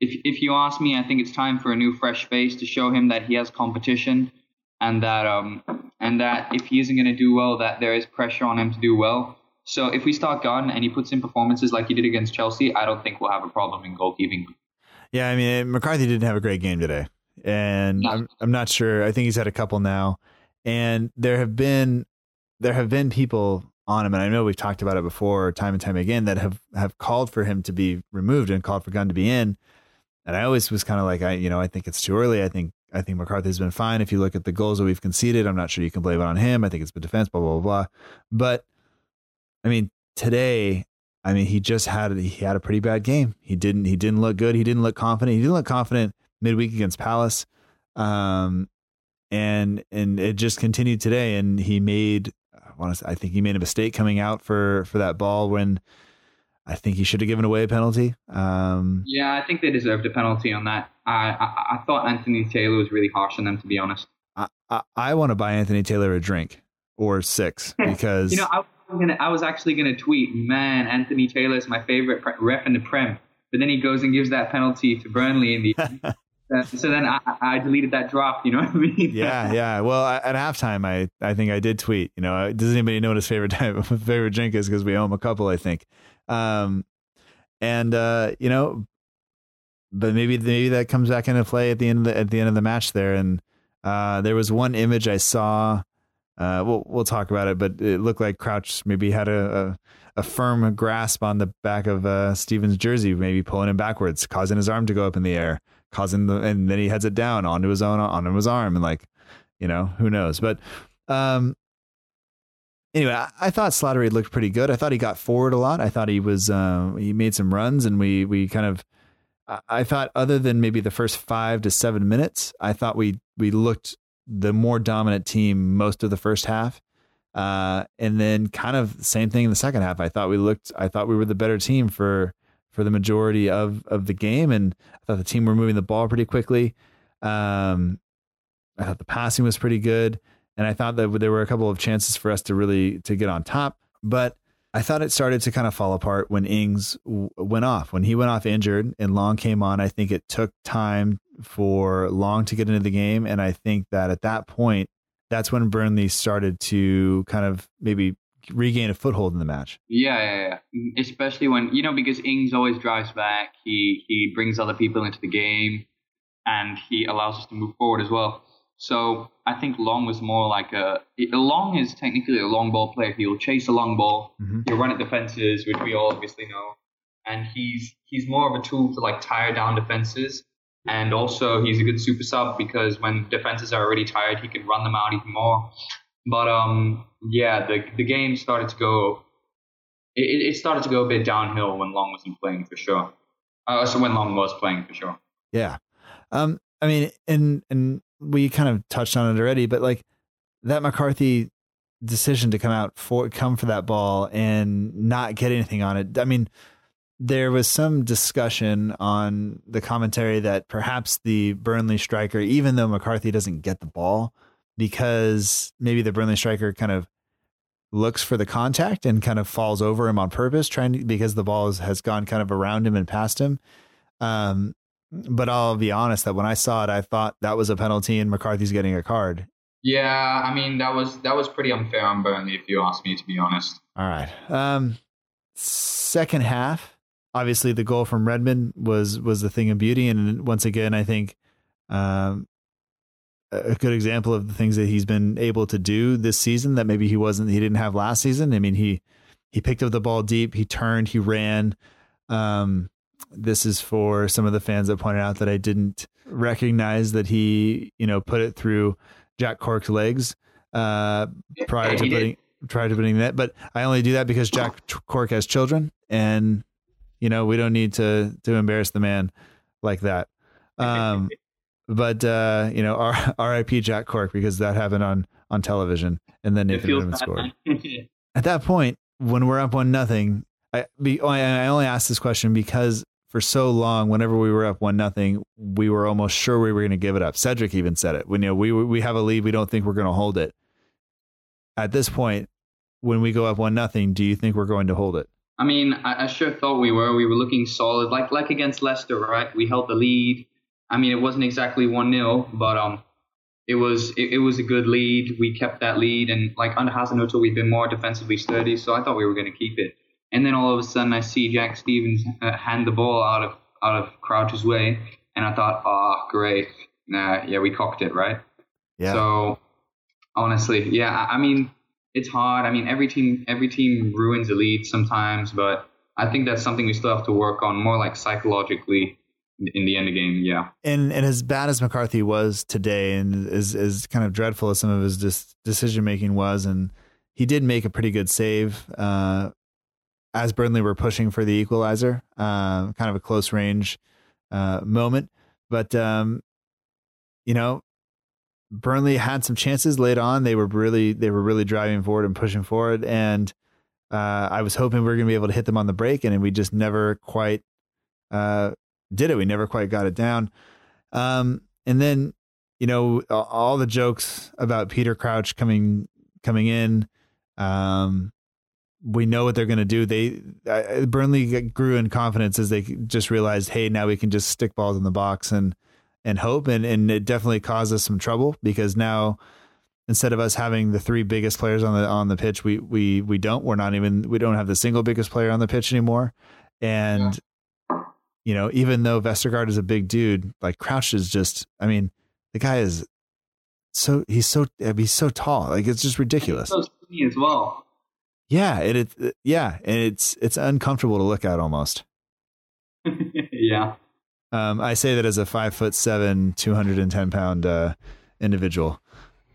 if if you ask me, I think it's time for a new fresh face to show him that he has competition and that um and that if he isn't going to do well, that there is pressure on him to do well. So if we start Gunn and he puts in performances like he did against Chelsea, I don't think we'll have a problem in goalkeeping. Yeah, I mean McCarthy didn't have a great game today, and no. I'm I'm not sure. I think he's had a couple now, and there have been there have been people on him, and I know we've talked about it before, time and time again, that have have called for him to be removed and called for Gunn to be in. And I always was kind of like, I, you know, I think it's too early. I think, I think McCarthy's been fine. If you look at the goals that we've conceded, I'm not sure you can blame it on him. I think it's been defense, blah, blah, blah, blah. But I mean, today, I mean, he just had, he had a pretty bad game. He didn't, he didn't look good. He didn't look confident. He didn't look confident midweek against Palace. Um, and, and it just continued today. And he made, I want to, I think he made a mistake coming out for, for that ball when, I think he should have given away a penalty. Um, yeah, I think they deserved a penalty on that. I, I, I thought Anthony Taylor was really harsh on them, to be honest. I, I, I want to buy Anthony Taylor a drink or six because you know I was, gonna, I was actually going to tweet, man, Anthony Taylor is my favorite ref in the Prem, but then he goes and gives that penalty to Burnley in the. Uh, so then I, I, deleted that drop. You know what I mean? yeah, yeah. Well, at halftime, I, I think I did tweet. You know, does anybody know what his favorite type, favorite drink is? Because we owe him a couple, I think. Um, and uh, you know, but maybe maybe that comes back into play at the end of the, at the end of the match there. And uh, there was one image I saw. Uh, we'll we'll talk about it, but it looked like Crouch maybe had a, a, a firm grasp on the back of uh, Stephens' jersey, maybe pulling him backwards, causing his arm to go up in the air, causing the and then he heads it down onto his own onto his arm, and like, you know, who knows? But um, anyway, I, I, thought Slattery looked pretty good. I thought he got forward a lot. I thought he was uh, he made some runs, and we we kind of. I thought, other than maybe the first five to seven minutes, I thought we we looked the more dominant team most of the first half. Uh, and then kind of same thing in the second half. I thought we looked, I thought we were the better team for for the majority of of the game, and I thought the team were moving the ball pretty quickly. Um, I thought the passing was pretty good, and I thought that there were a couple of chances for us to really to get on top. But I thought it started to kind of fall apart when Ings w- went off. When he went off injured and Long came on, I think it took time for Long to get into the game, and I think that at that point, that's when Burnley started to kind of maybe regain a foothold in the match. Yeah, yeah, yeah. Especially when you know because Ings always drives back. He he brings other people into the game, and he allows us to move forward as well. So I think Long was more like a Long is technically a long ball player. He'll chase a long ball. Mm-hmm. He'll run at defenses, which we all obviously know, and he's he's more of a tool to like tire down defenses. And also, he's a good super sub because when defenses are already tired, he can run them out even more. But um, yeah, the the game started to go. It, it started to go a bit downhill when Long wasn't playing for sure. Uh, so when Long was playing for sure. Yeah, um, I mean, and and we kind of touched on it already, but like that McCarthy decision to come out for come for that ball and not get anything on it. I mean, there was some discussion on the commentary that perhaps the Burnley striker, even though McCarthy doesn't get the ball, because maybe the Burnley striker kind of looks for the contact and kind of falls over him on purpose, trying to, because the ball has, has gone kind of around him and past him. Um, but I'll be honest that when I saw it, I thought that was a penalty and McCarthy's getting a card. Yeah, I mean that was that was pretty unfair on Burnley, if you ask me, to be honest. All right. Um, second half, obviously the goal from Redmond was was the thing of beauty, and once again, I think um, a good example of the things that he's been able to do this season that maybe he wasn't he didn't have last season. I mean he he picked up the ball deep, he turned, he ran. Um, this is for some of the fans that pointed out that I didn't recognize that he you know put it through Jack Cork's legs uh, prior to putting prior to putting that, but I only do that because Jack Cork has children. And you know, we don't need to to embarrass the man like that. Um, but uh, you know, R- R.I.P. Jack Cork because that happened on on television, and then Nathan Redmond scored. At that point, when we're up one nothing, I be, I only asked this question because for so long, whenever we were up one nothing, we were almost sure we were going to give it up. Cedric even said it. When you know we we have a lead, we don't think we're going to hold it. At this point, when we go up one nothing, do you think we're going to hold it? I mean, I, I, sure thought we were. We were looking solid, like like against Leicester, right? We held the lead. I mean, it wasn't exactly one 0 but um, it was it, it, was a good lead. We kept that lead, and like under Hasenhüttl, we've been more defensively sturdy, so I thought we were going to keep it. And then all of a sudden, I see Jack Stephens uh, hand the ball out of out of Crouch's way, and I thought, ah, oh, great, nah, yeah, we cocked it, right? Yeah. So honestly, yeah, I, I mean, it's hard. I mean, every team every team ruins a lead sometimes, but I think that's something we still have to work on more like psychologically in the end of the game. Yeah. And and as bad as McCarthy was today, and as as kind of dreadful as some of his dis- decision making was, and he did make a pretty good save. Uh, as Burnley were pushing for the equalizer, uh, kind of a close range uh, moment, but um, you know, Burnley had some chances late on. They were really they were really driving forward and pushing forward, and uh, I was hoping we were going to be able to hit them on the break, and we just never quite uh, did it. We never quite got it down. Um, and then you know all the jokes about Peter Crouch coming coming in. Um, we know what they're going to do. They uh, Burnley grew in confidence as they just realized, hey, now we can just stick balls in the box and and hope. And, and it definitely caused us some trouble because now instead of us having the three biggest players on the on the pitch, we we we don't. We're not even we don't have the single biggest player on the pitch anymore. And yeah. you know, even though Vestergaard is a big dude, like Crouch is just. I mean, the guy is so he's so he's so tall. Like it's just ridiculous. so skinny as well. Yeah, it, it yeah, and it's it's uncomfortable to look at almost. yeah. Um, I say that as a five foot seven, two hundred and ten pound uh, individual.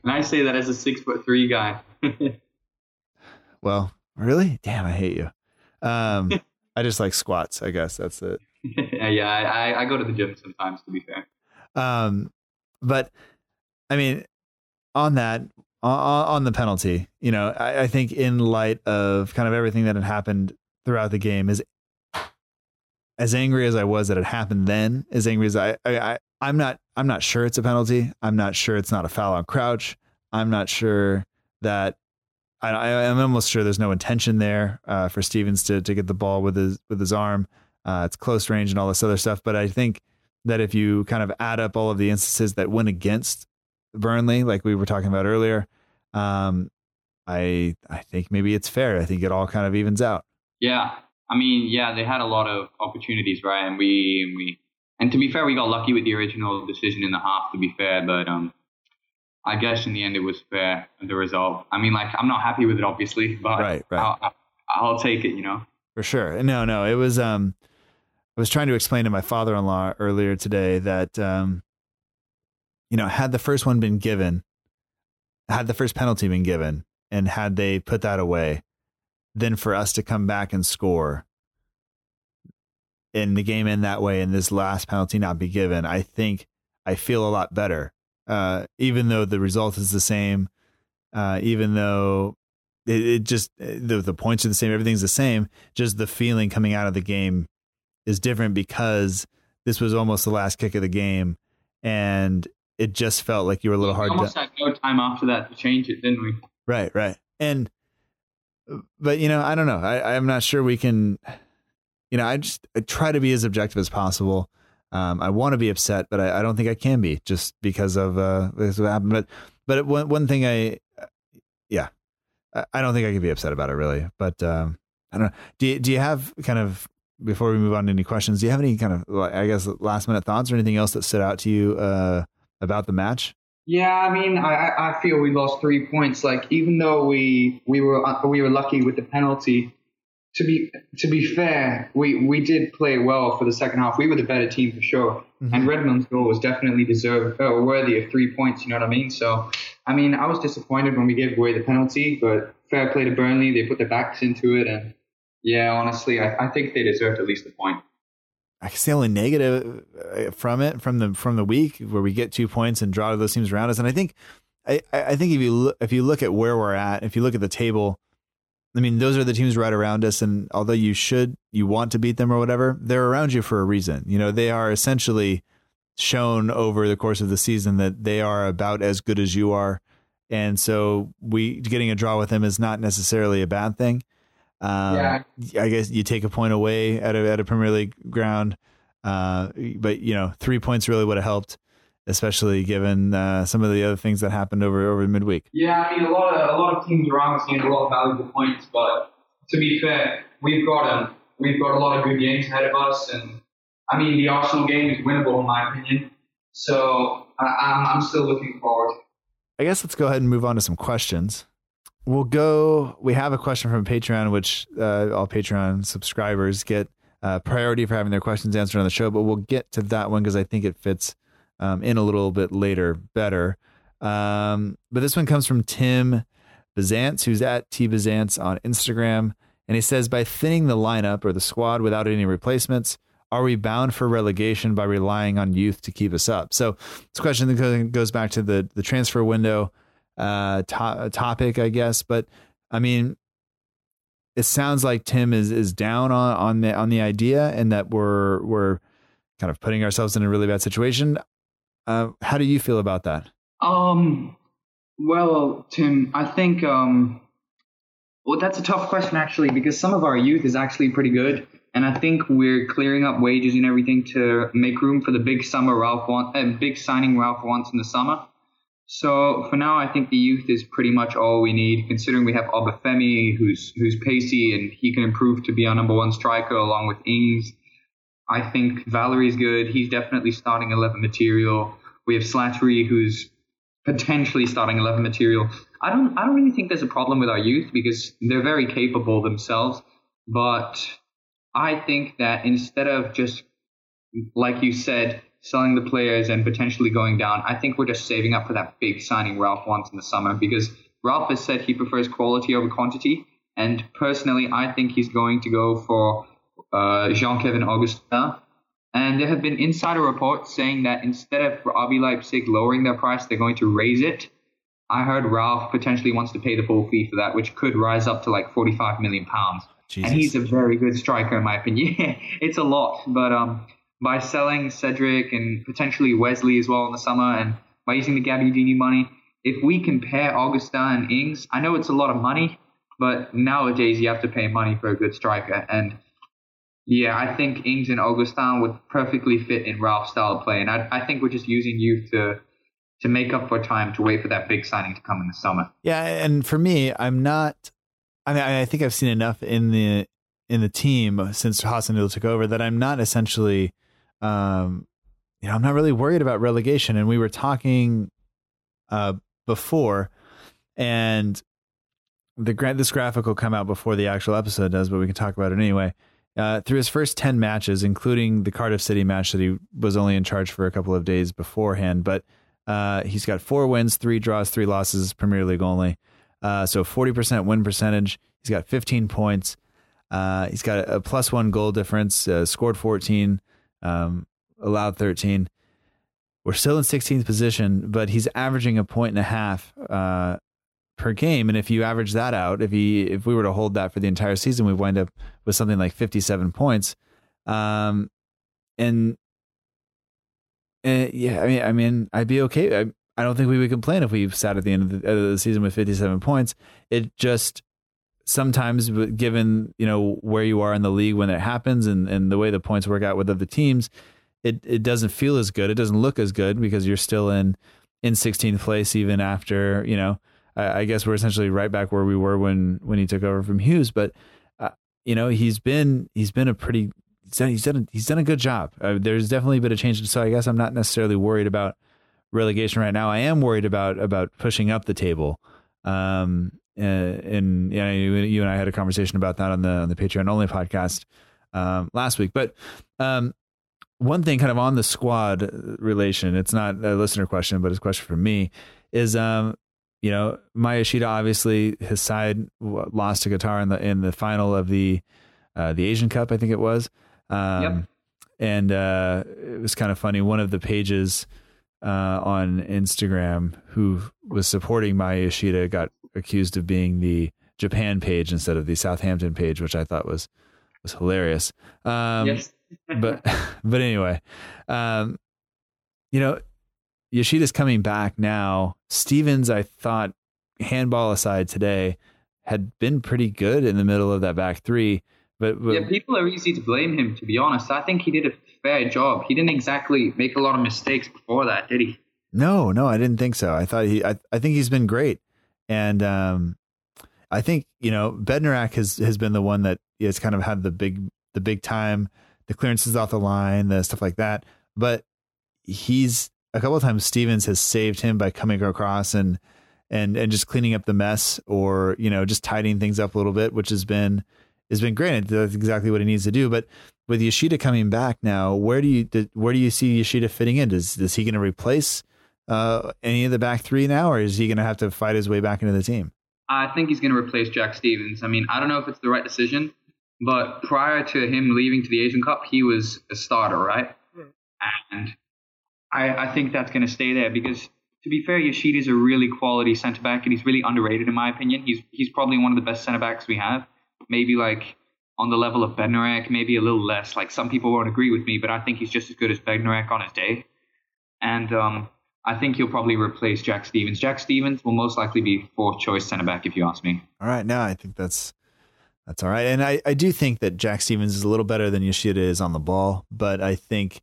And I say that as a six foot three guy. well, really? Damn, I hate you. Um, I just like squats. I guess that's it. yeah, I, I go to the gym sometimes. To be fair. Um, but I mean, on that, on, on the penalty, you know, I, I think in light of kind of everything that had happened throughout the game, is as angry as I was that it happened then, as angry as I, I, I I'm not I'm not sure it's a penalty. I'm not sure it's not a foul on Crouch. I'm not sure that I, I am almost sure there's no intention there uh, for Stephens to to get the ball with his with his arm. Uh, it's close range and all this other stuff. But I think that if you kind of add up all of the instances that went against Burnley, like we were talking about earlier, um, I I think maybe it's fair. I think it all kind of evens out. Yeah, I mean, yeah, they had a lot of opportunities, right? And we and we and to be fair, we got lucky with the original decision in the half. To be fair, but um, I guess in the end it was fair the result. I mean, like I'm not happy with it, obviously, but right, right. I'll, I'll take it, you know. For sure. No, no, it was um I was trying to explain to my father-in-law earlier today that um you know, had the first one been given, had the first penalty been given and had they put that away, then for us to come back and score in the game end that way and this last penalty not be given, I think I feel a lot better. Uh, even though the result is the same, uh, even though it, it just the the points are the same, everything's the same. Just the feeling coming out of the game is different because this was almost the last kick of the game, and it just felt like you were a little we hard. Almost to, had no time after that to change it, didn't we? Right, right, and but you know, I don't know. I, I'm not sure we can. You know, I just I try to be as objective as possible. Um, I want to be upset, but I, I, don't think I can be just because of uh, this what happened. But but one one thing I, yeah, I don't think I can be upset about it really. But um, I don't know. Do you, do you have kind of before we move on to any questions? Do you have any kind of I guess last minute thoughts or anything else that stood out to you uh, about the match? Yeah, I mean, I, I feel we lost three points. Like even though we we were uh, we were lucky with the penalty, to be to be fair, we, we did play well for the second half. We were the better team for sure, mm-hmm. and Redmond's goal was definitely deserved or uh, worthy of three points. You know what I mean? So, I mean, I was disappointed when we gave away the penalty, but fair play to Burnley. They put their backs into it, and yeah, honestly, I, I think they deserved at least a point. I guess the only negative uh, from it from the from the week where we get two points and draw to those teams around us, and I think I, I think if you look, if you look at where we're at, if you look at the table I mean, those are the teams right around us, and although you should, you want to beat them or whatever, they're around you for a reason. You know, they are essentially shown over the course of the season that they are about as good as you are, and so we getting a draw with them is not necessarily a bad thing. Um, yeah. I guess you take a point away at a at a Premier League ground, uh, but you know, three points really would have helped especially given uh, some of the other things that happened over over midweek. Yeah, I mean, a lot of a lot of teams around us gained a lot of valuable points, but to be fair, we've got um, we've got a lot of good games ahead of us, and I mean, the Arsenal game is winnable in my opinion. So I, I'm I'm still looking forward. I guess let's go ahead and move on to some questions. We'll go. We have a question from Patreon, which uh, all Patreon subscribers get uh, priority for having their questions answered on the show. But we'll get to that one because I think it fits um, in a little bit later better. Um, but this one comes from Tim Bazance, who's at T Bazance on Instagram. And he says, by thinning the lineup or the squad without any replacements, are we bound for relegation by relying on youth to keep us up? So this question goes back to the the transfer window uh, to- topic, I guess. But I mean, it sounds like Tim is is down on on the on the idea, and that we're we're kind of putting ourselves in a really bad situation. Uh, how do you feel about that? Um, well, Tim, I think um, well, that's a tough question actually because some of our youth is actually pretty good, and I think we're clearing up wages and everything to make room for the big summer Ralph want, uh, big signing Ralph wants in the summer. So for now, I think the youth is pretty much all we need, considering we have Obafemi, who's who's pacey and he can improve to be our number one striker along with Ings. I think Valery's good. He's definitely starting 11 material. We have Slattery, who's potentially starting 11 material. I don't, I don't really think there's a problem with our youth because they're very capable themselves. But I think that instead of just, like you said, selling the players and potentially going down, I think we're just saving up for that big signing Ralph wants in the summer because Ralph has said he prefers quality over quantity. And personally, I think he's going to go for uh, Jean-Kevin Augustin. And there have been insider reports saying that instead of RB Leipzig lowering their price, they're going to raise it. I heard Ralph potentially wants to pay the full fee for that, which could rise up to like 45 million pounds. And he's a very good striker, in my opinion. it's a lot, but um, by selling Cedric and potentially Wesley as well in the summer, and by using the Gabbiadini money, if we can pair Augustin and Ings, I know it's a lot of money, but nowadays you have to pay money for a good striker. And yeah, I think Ings and Augustin would perfectly fit in Ralph's style of play. And I, I think we're just using youth to to make up for time to wait for that big signing to come in the summer. Yeah, and for me, I'm not. I mean, I think I've seen enough in the in the team since Hasenhüttl took over that I'm not essentially, um, you know, I'm not really worried about relegation. And we were talking uh, before, and the this graphic will come out before the actual episode does, but we can talk about it anyway. Uh, through his first 10 matches, including the Cardiff City match that he was only in charge for a couple of days beforehand, but uh, he's got four wins, three draws, three losses, Premier League only. Uh, so 40% win percentage. He's got 15 points. Uh, he's got a, plus one goal difference, uh, scored 14, um, allowed 13. We're still in 16th position, but he's averaging a point and a half uh, per game. And if you average that out, if he if we were to hold that for the entire season, we wind up with something like 57 points. Um, and uh, yeah, I mean, I mean, I'd be okay. I, I don't think we would complain if we sat at the end of the, of the season with 57 points. It just sometimes, given you know where you are in the league when it happens, and and the way the points work out with other teams, it it doesn't feel as good. It doesn't look as good because you're still in in 16th place even after you know. I, I guess we're essentially right back where we were when when he took over from Hughes, but. Uh, you know he's been he's been a pretty he's done he's done a, he's done a good job. Uh, there's definitely been a change, so I guess I'm not necessarily worried about relegation right now. I am worried about about pushing up the table. Um, uh, and, you, you and I had a conversation about that on the on the Patreon only podcast um, last week. But um, one thing, kind of on the squad relation, it's not a listener question, but it's a question for me. Is um, you know, Maya obviously his side lost to Qatar in the in the final of the uh, the Asian Cup, I think it was. Um, yep. And uh, it was kind of funny. One of the pages uh, on Instagram who was supporting Maya Yoshida got accused of being the Japan page instead of the Southampton page, which I thought was was hilarious. Um, yes. but but anyway, um, you know, Yoshida's coming back now. Stephens, I thought, handball aside today, had been pretty good in the middle of that back three. But, but, yeah, people are easy to blame him. To be honest, I think he did a fair job. He didn't exactly make a lot of mistakes before that, did he? No, no, I didn't think so. I thought he, I, I think he's been great, and um, I think you know Bednarek has has been the one that has kind of had the big the big time, the clearances off the line, the stuff like that. But he's a couple of times Stephens has saved him by coming across and and and just cleaning up the mess or you know just tidying things up a little bit, which has been has been great. That's exactly what he needs to do. But with Yoshida coming back now, where do you where do you see Yoshida fitting in? Is is he going to replace uh, any of the back three now, or is he going to have to fight his way back into the team? I think he's going to replace Jack Stephens. I mean, I don't know if it's the right decision, but prior to him leaving to the Asian Cup, he was a starter, right? And I, I think that's going to stay there because, to be fair, Yoshida is a really quality centre back, and he's really underrated in my opinion. He's he's probably one of the best centre backs we have maybe like on the level of Bednarek, maybe a little less. Like some people won't agree with me, but I think he's just as good as Bednarek on his day. And um, I think he'll probably replace Jack Stephens. Jack Stephens will most likely be fourth choice centre back if you ask me. All right, now I think that's that's all right. And I, I do think that Jack Stephens is a little better than Yoshida is on the ball, but I think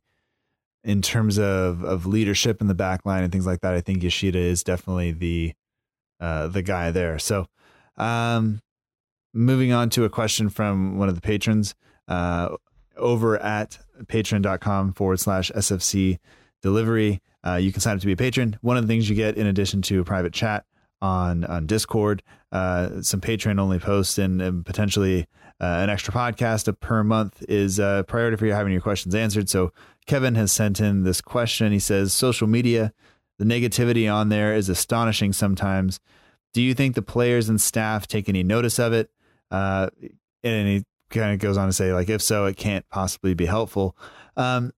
in terms of of leadership in the back line and things like that, I think Yoshida is definitely the uh, the guy there. So um, moving on to a question from one of the patrons uh, over at patreon.com forward slash SFC delivery. Uh, you can sign up to be a patron. One of the things you get in addition to a private chat on, on Discord, uh, some Patreon only posts and, and potentially uh, an extra podcast per month is a priority for you having your questions answered. So Kevin has sent in this question. He says, social media, the negativity on there is astonishing sometimes. Do you think the players and staff take any notice of it? Uh, and he kind of goes on to say, like, if so, it can't possibly be helpful. Um,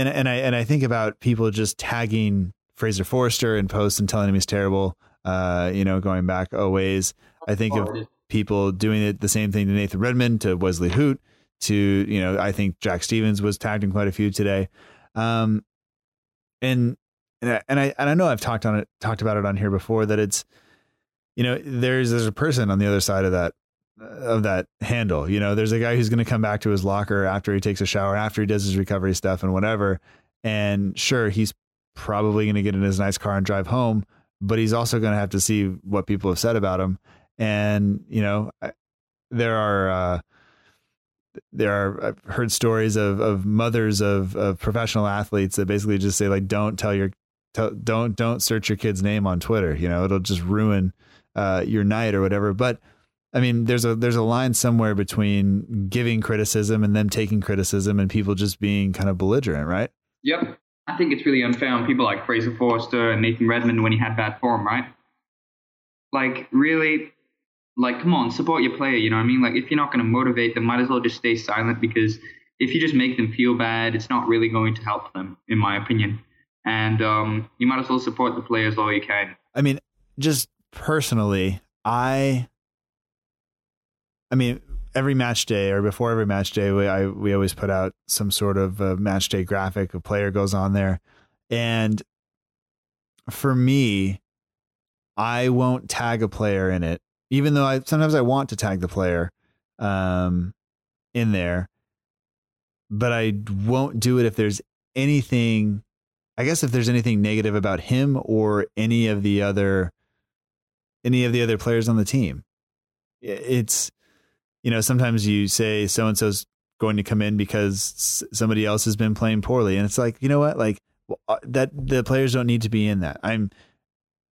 and and I and I think about people just tagging Fraser Forster in posts and telling him he's terrible. Uh, you know, going back a ways. I think of people doing it the same thing to Nathan Redmond, to Wesley Hoedt, to you know, I think Jack Stephens was tagged in quite a few today. Um, and and I, and I and I know I've talked on it talked about it on here before that it's you know there's there's a person on the other side of that of that handle. You know, there's a guy who's going to come back to his locker after he takes a shower, after he does his recovery stuff and whatever. And sure, he's probably going to get in his nice car and drive home, but he's also going to have to see what people have said about him. And, you know, there are, uh, there are I've heard stories of of mothers of of professional athletes that basically just say like don't tell your tell, don't don't search your kid's name on Twitter you know it'll just ruin uh, your night or whatever but I mean there's a there's a line somewhere between giving criticism and them taking criticism and people just being kind of belligerent right yep I think it's really unfair on people like Fraser Forster and Nathan Redmond when he had bad form right like really like, come on, support your player. You know what I mean? Like, if you're not going to motivate them, might as well just stay silent because if you just make them feel bad, it's not really going to help them, in my opinion. And um, you might as well support the players all you can. I mean, just personally, I, I mean, every match day or before every match day, we I we always put out some sort of a match day graphic. A player goes on there, and for me, I won't tag a player in it even though I sometimes I want to tag the player um, in there, but I won't do it if there's anything. I guess if there's anything negative about him or any of the other any of the other players on the team, it's you know sometimes you say so and so's going to come in because somebody else has been playing poorly, and it's like you know what, like uh, that the players don't need to be in that. I'm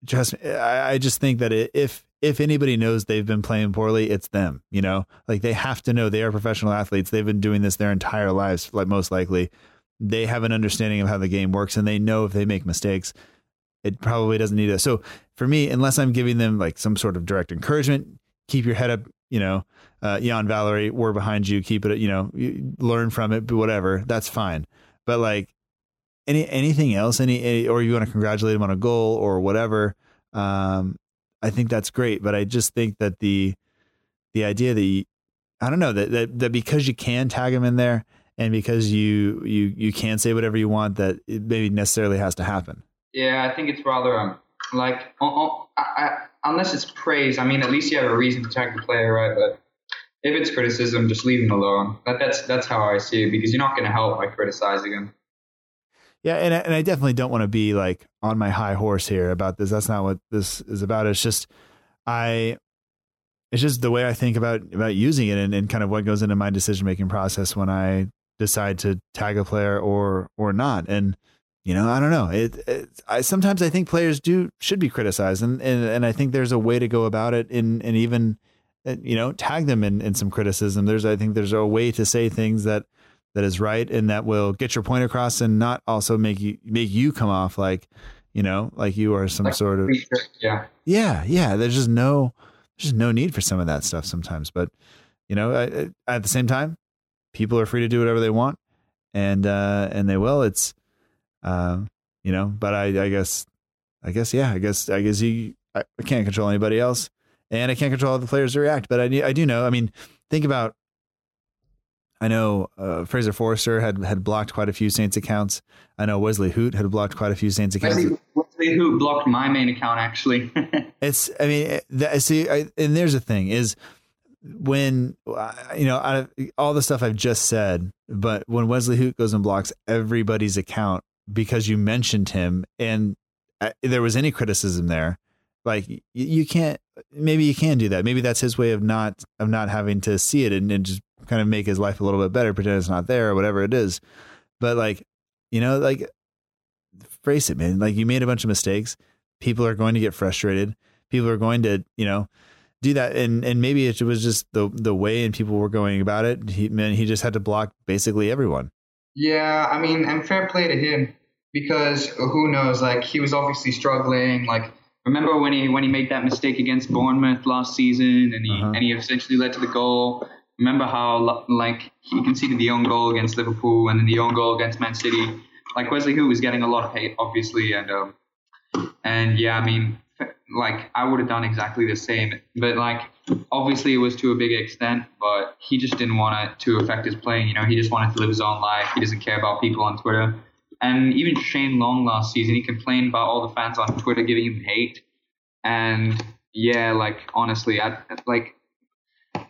just I, I just think that if if anybody knows they've been playing poorly, it's them. You know, like they have to know they are professional athletes. They've been doing this their entire lives, like most likely. They have an understanding of how the game works, and they know if they make mistakes, it probably doesn't need it. So for me, unless I'm giving them like some sort of direct encouragement, keep your head up. You know, uh, Yan Valery, we're behind you. Keep it. You know, learn from it, but whatever. That's fine. But like any anything else, any, any or you want to congratulate them on a goal or whatever. Um, I think that's great, but I just think that the the idea that you, I don't know that, that that because you can tag them in there and because you you you can say whatever you want that it maybe necessarily has to happen. Yeah, I think it's rather um like I, I, unless it's praise, I mean at least you have a reason to tag the player, right? But if it's criticism, just leave them alone. That, that's that's how I see it because you're not going to help by criticizing them. Yeah, and and I definitely don't want to be like on my high horse here about this. That's not what this is about. It's just I it's just the way I think about about using it and, and kind of what goes into my decision making process when I decide to tag a player or or not. And you know, I don't know. It, it I sometimes I think players do should be criticized, and and, and I think there's a way to go about it. In and even you know tag them in in some criticism. There's I think there's a way to say things that that is right and that will get your point across and not also make you make you come off like you know like you are some like, sort of yeah. Yeah yeah. There's just no there's just no need for some of that stuff sometimes. But you know at, at the same time people are free to do whatever they want and uh and they will. It's uh you know but i i guess i guess yeah i guess i guess you i, I can't control anybody else and i can't control how the players react but i i do know i mean think about I know uh, Fraser Forster had had blocked quite a few Saints accounts. I know Wesley Hoedt had blocked quite a few Saints accounts. Wesley, Wesley Hoedt blocked my main account actually. it's I mean that, see I, and there's a thing is when you know I, all the stuff I've just said, but when Wesley Hoedt goes and blocks everybody's account because you mentioned him and uh, there was any criticism there, like you, you can't maybe you can do that. Maybe that's his way of not of not having to see it and, and just kind of make his life a little bit better, pretend it's not there or whatever it is. But like, you know, like face it, man. Like you made a bunch of mistakes. People are going to get frustrated. People are going to, you know, do that. And and maybe it was just the the way and people were going about it. He man, he just had to block basically everyone. Yeah, I mean, and fair play to him because who knows? Like he was obviously struggling. Like remember when he when he made that mistake against Bournemouth last season, and he uh-huh. and he essentially led to the goal remember how like he conceded the own goal against Liverpool and then the own goal against Man City. Like Wesley Hoedt was getting a lot of hate, obviously, and um, and yeah, I mean, like I would have done exactly the same. But like obviously it was to a big extent, but he just didn't want it to affect his playing. You know, he just wanted to live his own life. He doesn't care about people on Twitter. And even Shane Long last season, he complained about all the fans on Twitter giving him hate. And yeah, like honestly, I like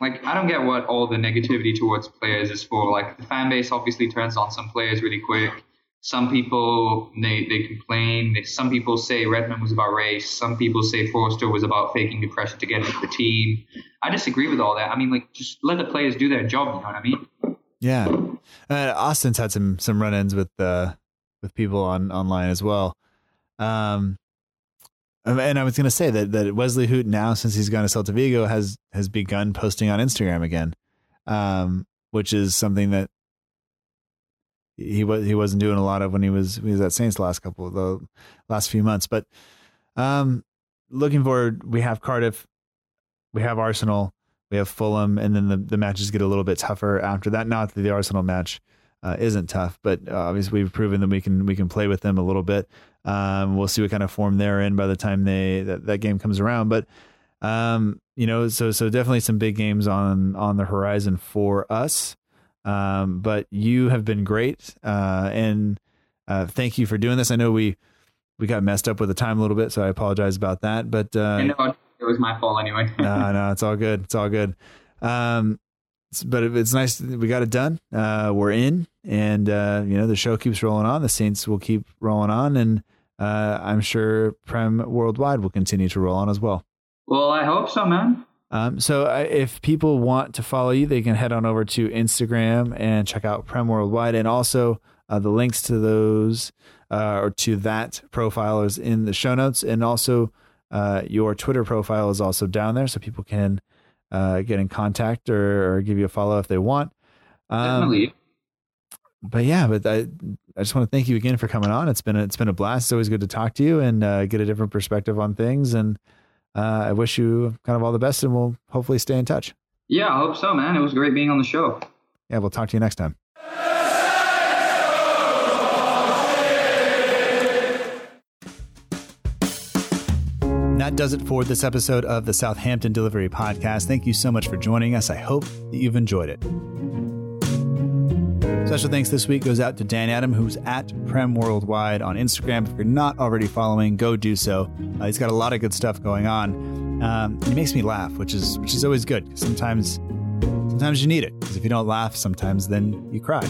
like I don't get what all the negativity towards players is for. Like the fan base obviously turns on some players really quick. Some people they, they complain. Some people say Redmond was about race. Some people say Forster was about faking depression to get into the team. I disagree with all that. I mean, like just let the players do their job. You know what I mean? Yeah. Uh, Austin's had some some run-ins with uh, with people on online as well. Um, and I was going to say that that Wesley Hoedt now, since he's gone to Celta Vigo, has has begun posting on Instagram again, um, which is something that he was he wasn't doing a lot of when he was he was at Saints last couple of the last few months. But um, looking forward, we have Cardiff, we have Arsenal, we have Fulham, and then the the matches get a little bit tougher after that. Not the Arsenal match uh, isn't tough, but uh, obviously we've proven that we can we can play with them a little bit. Um, we'll see what kind of form they're in by the time they that, that game comes around. But um, you know, so so definitely some big games on on the horizon for us. Um, but you have been great, uh, and uh, thank you for doing this. I know we we got messed up with the time a little bit, so I apologize about that. But uh, it was my fault anyway. no, no, it's all good. It's all good. Um, but it's nice we got it done. Uh, we're in, and uh, you know the show keeps rolling on. The Saints will keep rolling on, and uh, I'm sure Prem Worldwide will continue to roll on as well. Well, I hope so, man. Um, so if people want to follow you, they can head on over to Instagram and check out Prem Worldwide, and also uh, the links to those uh, or to that profile is in the show notes, and also uh, your Twitter profile is also down there, so people can uh, get in contact or, or, give you a follow if they want. Um, Definitely. But yeah, but I I just want to thank you again for coming on. It's been a, it's been a blast. It's always good to talk to you and uh, get a different perspective on things and uh, I wish you kind of all the best, and we'll hopefully stay in touch. Yeah, I hope so, man. It was great being on the show. Yeah, we'll talk to you next time. That does it for this episode of the Southampton Delivery Podcast. Thank you so much for joining us. I hope that you've enjoyed it. Special thanks this week goes out to Dan Adam, who's at Prem Worldwide on Instagram. If you're not already following, go do so. Uh, he's got a lot of good stuff going on. Um, he makes me laugh, which is which is always good. Sometimes, sometimes you need it because if you don't laugh, sometimes then you cry.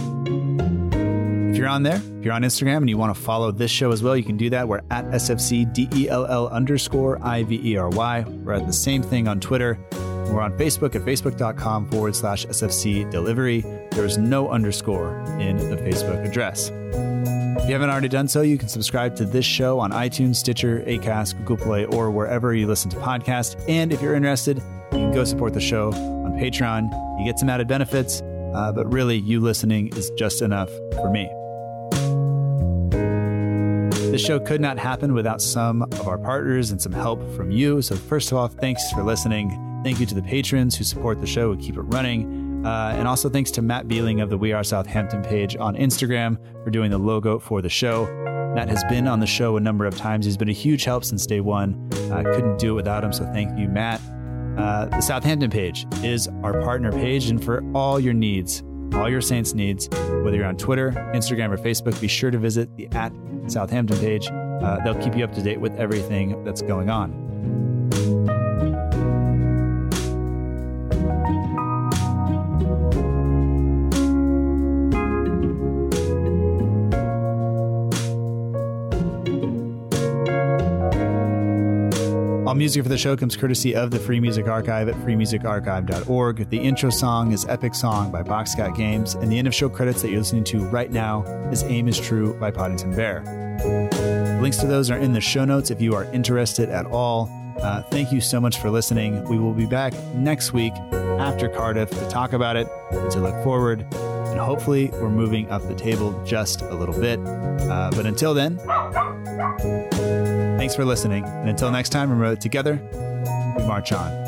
If you're on there, if you're on Instagram and you want to follow this show as well, you can do that. We're at SFCDELL underscore IVERY. We're at the same thing on Twitter. We're on Facebook at facebook.com forward slash SFC delivery. There is no underscore in the Facebook address. If you haven't already done so, you can subscribe to this show on iTunes, Stitcher, Acast, Google Play, or wherever you listen to podcasts. And if you're interested, you can go support the show on Patreon. You get some added benefits, uh, but really, you listening is just enough for me. This show could not happen without some of our partners and some help from you. So, first of all, thanks for listening. Thank you to the patrons who support the show and keep it running. Uh, and also thanks to Matt Beeling of the We Are Southampton page on Instagram for doing the logo for the show. Matt has been on the show a number of times. He's been a huge help since day one. I uh, couldn't do it without him, so thank you, Matt. Uh, the Southampton page is our partner page, and for all your needs, all your Saints needs, whether you're on Twitter, Instagram, or Facebook, be sure to visit the at Southampton page. Uh, they'll keep you up to date with everything that's going on. Music for the show comes courtesy of the Free Music Archive at freemusicarchive.org. The intro song is Epic Song by Boxcat Games, and the end of show credits that you're listening to right now is Aim is True by Poddington Bear. Links to those are in the show notes if you are interested at all. Uh, thank you so much for listening. We will be back next week after Cardiff to talk about it and to look forward. And hopefully, we're moving up the table just a little bit. Uh, but until then, Thanks for listening. And until next time, remember that together, we march on.